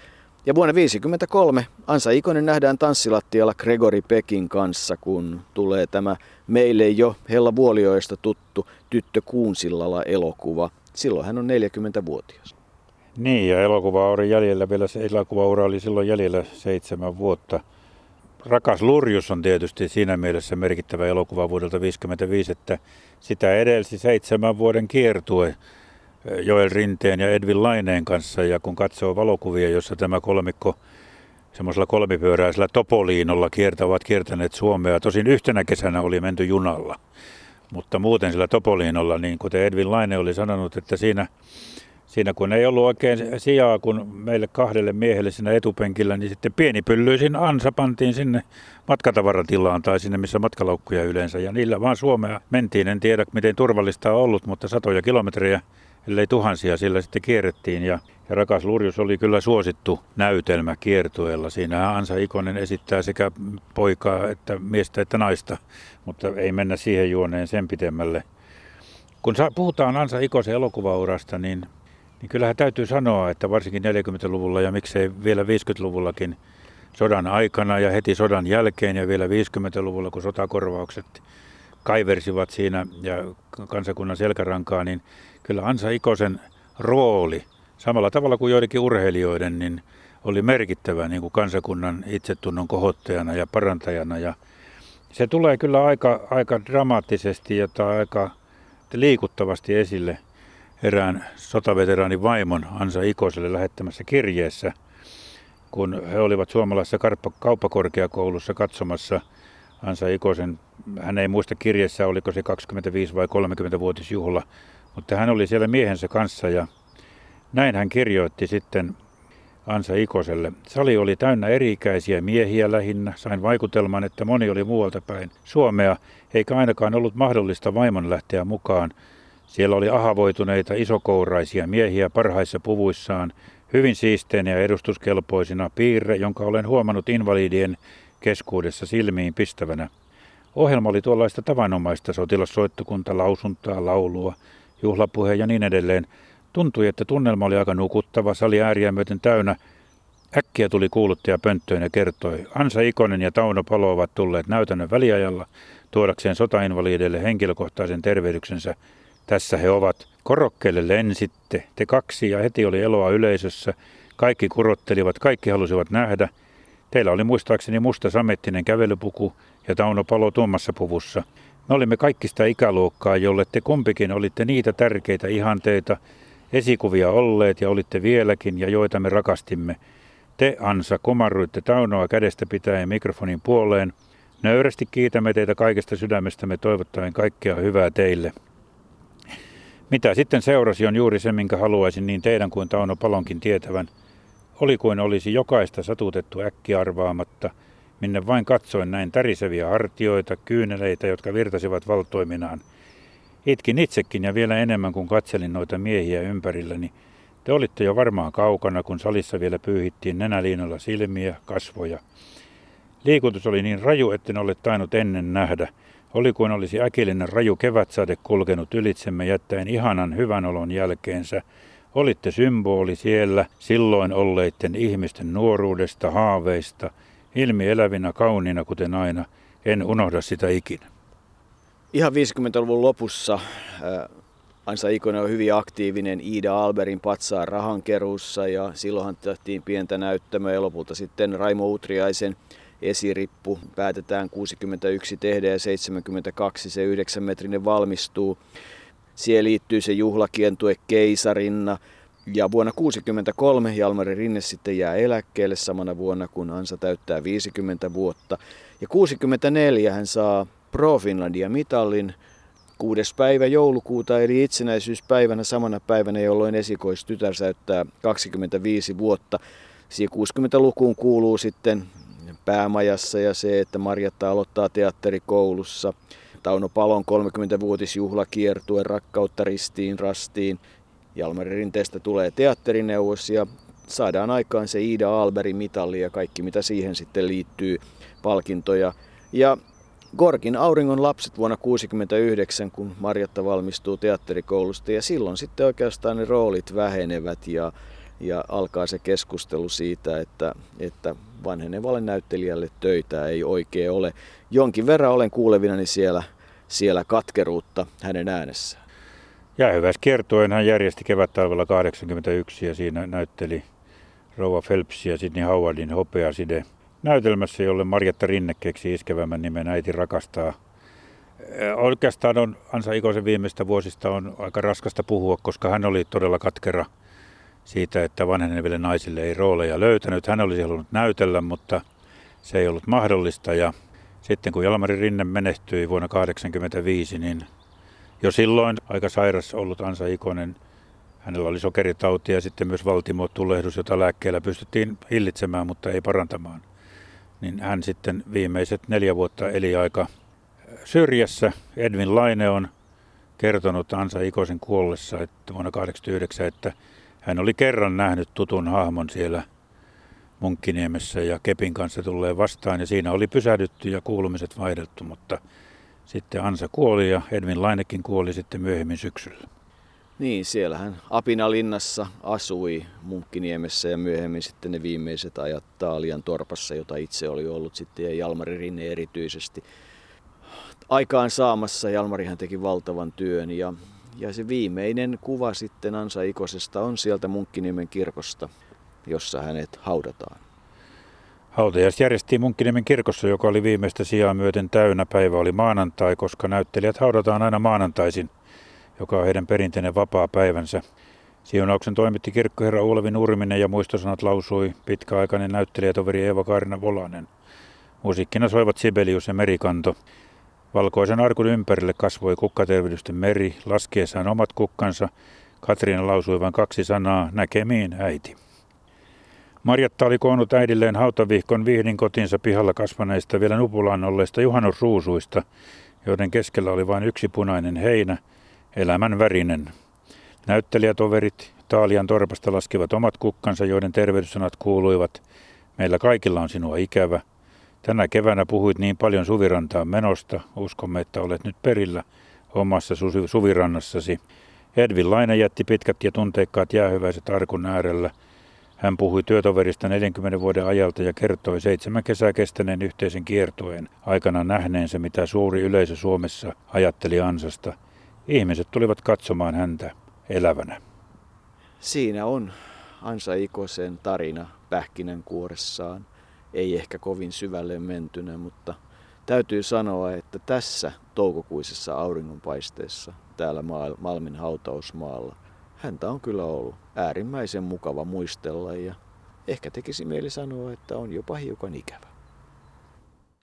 Ja vuonna 1953 Ansa Ikonen nähdään tanssilattialla Gregory Pekin kanssa, kun tulee tämä meille jo Hella Vuolioista tuttu Tyttö Kuunsillalla elokuva. Silloin hän on 40-vuotias. Niin, ja elokuva oli jäljellä vielä, se elokuvaura oli silloin jäljellä seitsemän vuotta. Rakas Lurjus on tietysti siinä mielessä merkittävä elokuva vuodelta 1955, että sitä edelsi seitsemän vuoden kiertue Joel Rinteen ja Edvin Laineen kanssa. Ja kun katsoo valokuvia, jossa tämä kolmikko semmoisella kolmipyöräisellä topoliinolla kiertävät kiertäneet Suomea. Tosin yhtenä kesänä oli menty junalla, mutta muuten sillä topoliinolla, niin kuten Edvin Laine oli sanonut, että siinä siinä kun ei ollut oikein sijaa, kun meille kahdelle miehelle siinä etupenkillä, niin sitten pieni pyllyisin ansa pantiin sinne matkatavaratilaan tai sinne, missä matkalaukkuja yleensä. Ja niillä vaan Suomea mentiin. En tiedä, miten turvallista on ollut, mutta satoja kilometrejä, ellei tuhansia, sillä sitten kierrettiin. Ja, ja Rakas Lurjus oli kyllä suosittu näytelmä kiertueella. Siinä Ansa Ikonen esittää sekä poikaa että miestä että naista, mutta ei mennä siihen juoneen sen pitemmälle. Kun puhutaan Ansa Ikosen elokuvaurasta, niin niin kyllähän täytyy sanoa, että varsinkin 40-luvulla ja miksei vielä 50-luvullakin sodan aikana ja heti sodan jälkeen ja vielä 50-luvulla, kun sotakorvaukset kaiversivat siinä ja kansakunnan selkärankaa, niin kyllä Ansa Ikosen rooli, samalla tavalla kuin joidenkin urheilijoiden, niin oli merkittävä niin kuin kansakunnan itsetunnon kohottajana ja parantajana. Ja se tulee kyllä aika, aika dramaattisesti ja aika liikuttavasti esille – erään sotaveteraanin vaimon Ansa Ikoselle lähettämässä kirjeessä, kun he olivat suomalaisessa kauppakorkeakoulussa katsomassa Ansa Ikosen, hän ei muista kirjeessä, oliko se 25 vai 30 vuotisjuhla, mutta hän oli siellä miehensä kanssa ja näin hän kirjoitti sitten Ansa Ikoselle. Sali oli täynnä eri-ikäisiä miehiä lähinnä. Sain vaikutelman, että moni oli muualta päin Suomea, eikä ainakaan ollut mahdollista vaimon lähteä mukaan, siellä oli ahavoituneita isokouraisia miehiä parhaissa puvuissaan, hyvin siisteinä ja edustuskelpoisina piirre, jonka olen huomannut invalidien keskuudessa silmiin pistävänä. Ohjelma oli tuollaista tavanomaista sotilassoittokunta, lausuntaa, laulua, juhlapuhe ja niin edelleen. Tuntui, että tunnelma oli aika nukuttava, sali ääriä myöten täynnä. Äkkiä tuli kuuluttaja pönttöön ja kertoi, Ansa Ikonen ja Tauno Palo ovat tulleet näytännön väliajalla tuodakseen sotainvalideille henkilökohtaisen tervehdyksensä tässä he ovat. Korokkeelle lensitte, te kaksi ja heti oli eloa yleisössä. Kaikki kurottelivat, kaikki halusivat nähdä. Teillä oli muistaakseni musta samettinen kävelypuku ja Tauno Palo tuomassa puvussa. Me olimme kaikki sitä ikäluokkaa, jolle te kumpikin olitte niitä tärkeitä ihanteita, esikuvia olleet ja olitte vieläkin ja joita me rakastimme. Te, Ansa, komarruitte Taunoa kädestä pitäen mikrofonin puoleen. Nöyrästi kiitämme teitä kaikesta sydämestämme toivottaen kaikkea hyvää teille. Mitä sitten seurasi on juuri se, minkä haluaisin niin teidän kuin Tauno Palonkin tietävän. Oli kuin olisi jokaista satutettu äkkiarvaamatta, minne vain katsoin näin täriseviä hartioita, kyyneleitä, jotka virtasivat valtoiminaan. Itkin itsekin ja vielä enemmän kuin katselin noita miehiä ympärilläni. Te olitte jo varmaan kaukana, kun salissa vielä pyyhittiin nenäliinolla silmiä, kasvoja. Liikutus oli niin raju, etten ole tainnut ennen nähdä – oli kuin olisi äkillinen raju kevätsade kulkenut ylitsemme jättäen ihanan hyvän olon jälkeensä. Olitte symboli siellä silloin olleiden ihmisten nuoruudesta, haaveista, ilmi elävinä kauniina kuten aina. En unohda sitä ikinä. Ihan 50-luvun lopussa äh, Ansa Ikonen on hyvin aktiivinen Iida Alberin patsaan rahankeruussa ja silloinhan tehtiin pientä näyttämöä ja lopulta sitten Raimo Utriaisen esirippu päätetään 61 tehdä ja 72 se 9 metrinen valmistuu. Siihen liittyy se juhlakientue Keisarinna. Ja vuonna 1963 Jalmari Rinne sitten jää eläkkeelle samana vuonna, kun Ansa täyttää 50 vuotta. Ja 64 hän saa Pro Finlandia mitallin 6. päivä joulukuuta eli itsenäisyyspäivänä samana päivänä, jolloin esikoistytär täyttää 25 vuotta. Siihen 60-lukuun kuuluu sitten päämajassa ja se, että Marjatta aloittaa teatterikoulussa. Tauno Palon 30-vuotisjuhlakiertue Rakkautta ristiin rastiin. Jalmari Rinteestä tulee teatterineuvos ja saadaan aikaan se Iida Alberin mitalli ja kaikki mitä siihen sitten liittyy, palkintoja. Ja Gorkin Auringon lapset vuonna 1969, kun Marjatta valmistuu teatterikoulusta ja silloin sitten oikeastaan ne roolit vähenevät ja, ja alkaa se keskustelu siitä, että, että vanhenevalle näyttelijälle töitä ei oikein ole. Jonkin verran olen kuulevinani siellä, siellä katkeruutta hänen äänessään. Jäähyväis kiertoen hän järjesti kevättalvella 81 ja siinä näytteli Rova Phelps ja Sidney Howardin hopeaside näytelmässä, jolle Marjatta Rinne keksi iskevämmän nimen Äiti rakastaa. Oikeastaan on Ansa Ikosen viimeistä vuosista on aika raskasta puhua, koska hän oli todella katkera siitä, että vanheneville naisille ei rooleja löytänyt. Hän olisi halunnut näytellä, mutta se ei ollut mahdollista. Ja sitten kun Jalmari Rinne menehtyi vuonna 1985, niin jo silloin aika sairas ollut Ansa Ikonen. Hänellä oli sokeritauti ja sitten myös valtimotulehdus, jota lääkkeellä pystyttiin hillitsemään, mutta ei parantamaan. Niin hän sitten viimeiset neljä vuotta eli aika syrjässä. Edwin Laine on kertonut Ansa Ikosen kuollessa että vuonna 1989, että hän oli kerran nähnyt tutun hahmon siellä Munkkiniemessä ja Kepin kanssa tulee vastaan ja siinä oli pysähdytty ja kuulumiset vaihdeltu, mutta sitten Ansa kuoli ja Edvin Lainekin kuoli sitten myöhemmin syksyllä. Niin, siellähän Apinalinnassa asui Munkkiniemessä ja myöhemmin sitten ne viimeiset ajat Taalian torpassa, jota itse oli ollut sitten ja Jalmari Rinne erityisesti aikaan saamassa. Jalmarihan teki valtavan työn ja, ja se viimeinen kuva sitten Ansa Ikosesta on sieltä Munkkiniemen kirkosta, jossa hänet haudataan. Hautajaiset järjestettiin Munkkiniemen kirkossa, joka oli viimeistä sijaa myöten täynnä. Päivä oli maanantai, koska näyttelijät haudataan aina maanantaisin, joka on heidän perinteinen vapaa päivänsä. Siunauksen toimitti kirkkoherra Ulevi Nurminen ja muistosanat lausui pitkäaikainen näyttelijätoveri Eeva Kaarina Volanen. Musiikkina soivat Sibelius ja Merikanto. Valkoisen arkun ympärille kasvoi kukkatervehdysten meri, laskeessaan omat kukkansa. Katriina lausui vain kaksi sanaa, näkemiin äiti. Marjatta oli koonnut äidilleen hautavihkon vihdin kotinsa pihalla kasvaneista vielä nupulaan olleista juhannusruusuista, joiden keskellä oli vain yksi punainen heinä, elämän värinen. Näyttelijätoverit Taalian torpasta laskivat omat kukkansa, joiden tervehdyssanat kuuluivat, meillä kaikilla on sinua ikävä. Tänä keväänä puhuit niin paljon suvirantaan menosta, uskomme, että olet nyt perillä omassa suvirannassasi. Edvin Laine jätti pitkät ja tunteikkaat jäähyväiset arkun äärellä – hän puhui työtoverista 40 vuoden ajalta ja kertoi seitsemän kesää kestäneen yhteisen kiertueen aikana nähneensä, mitä suuri yleisö Suomessa ajatteli ansasta. Ihmiset tulivat katsomaan häntä elävänä. Siinä on Ansa Ikosen tarina pähkinänkuoressaan. Ei ehkä kovin syvälle mentynä, mutta täytyy sanoa, että tässä toukokuisessa auringonpaisteessa täällä Malmin hautausmaalla – häntä on kyllä ollut äärimmäisen mukava muistella ja ehkä tekisi mieli sanoa, että on jopa hiukan ikävä.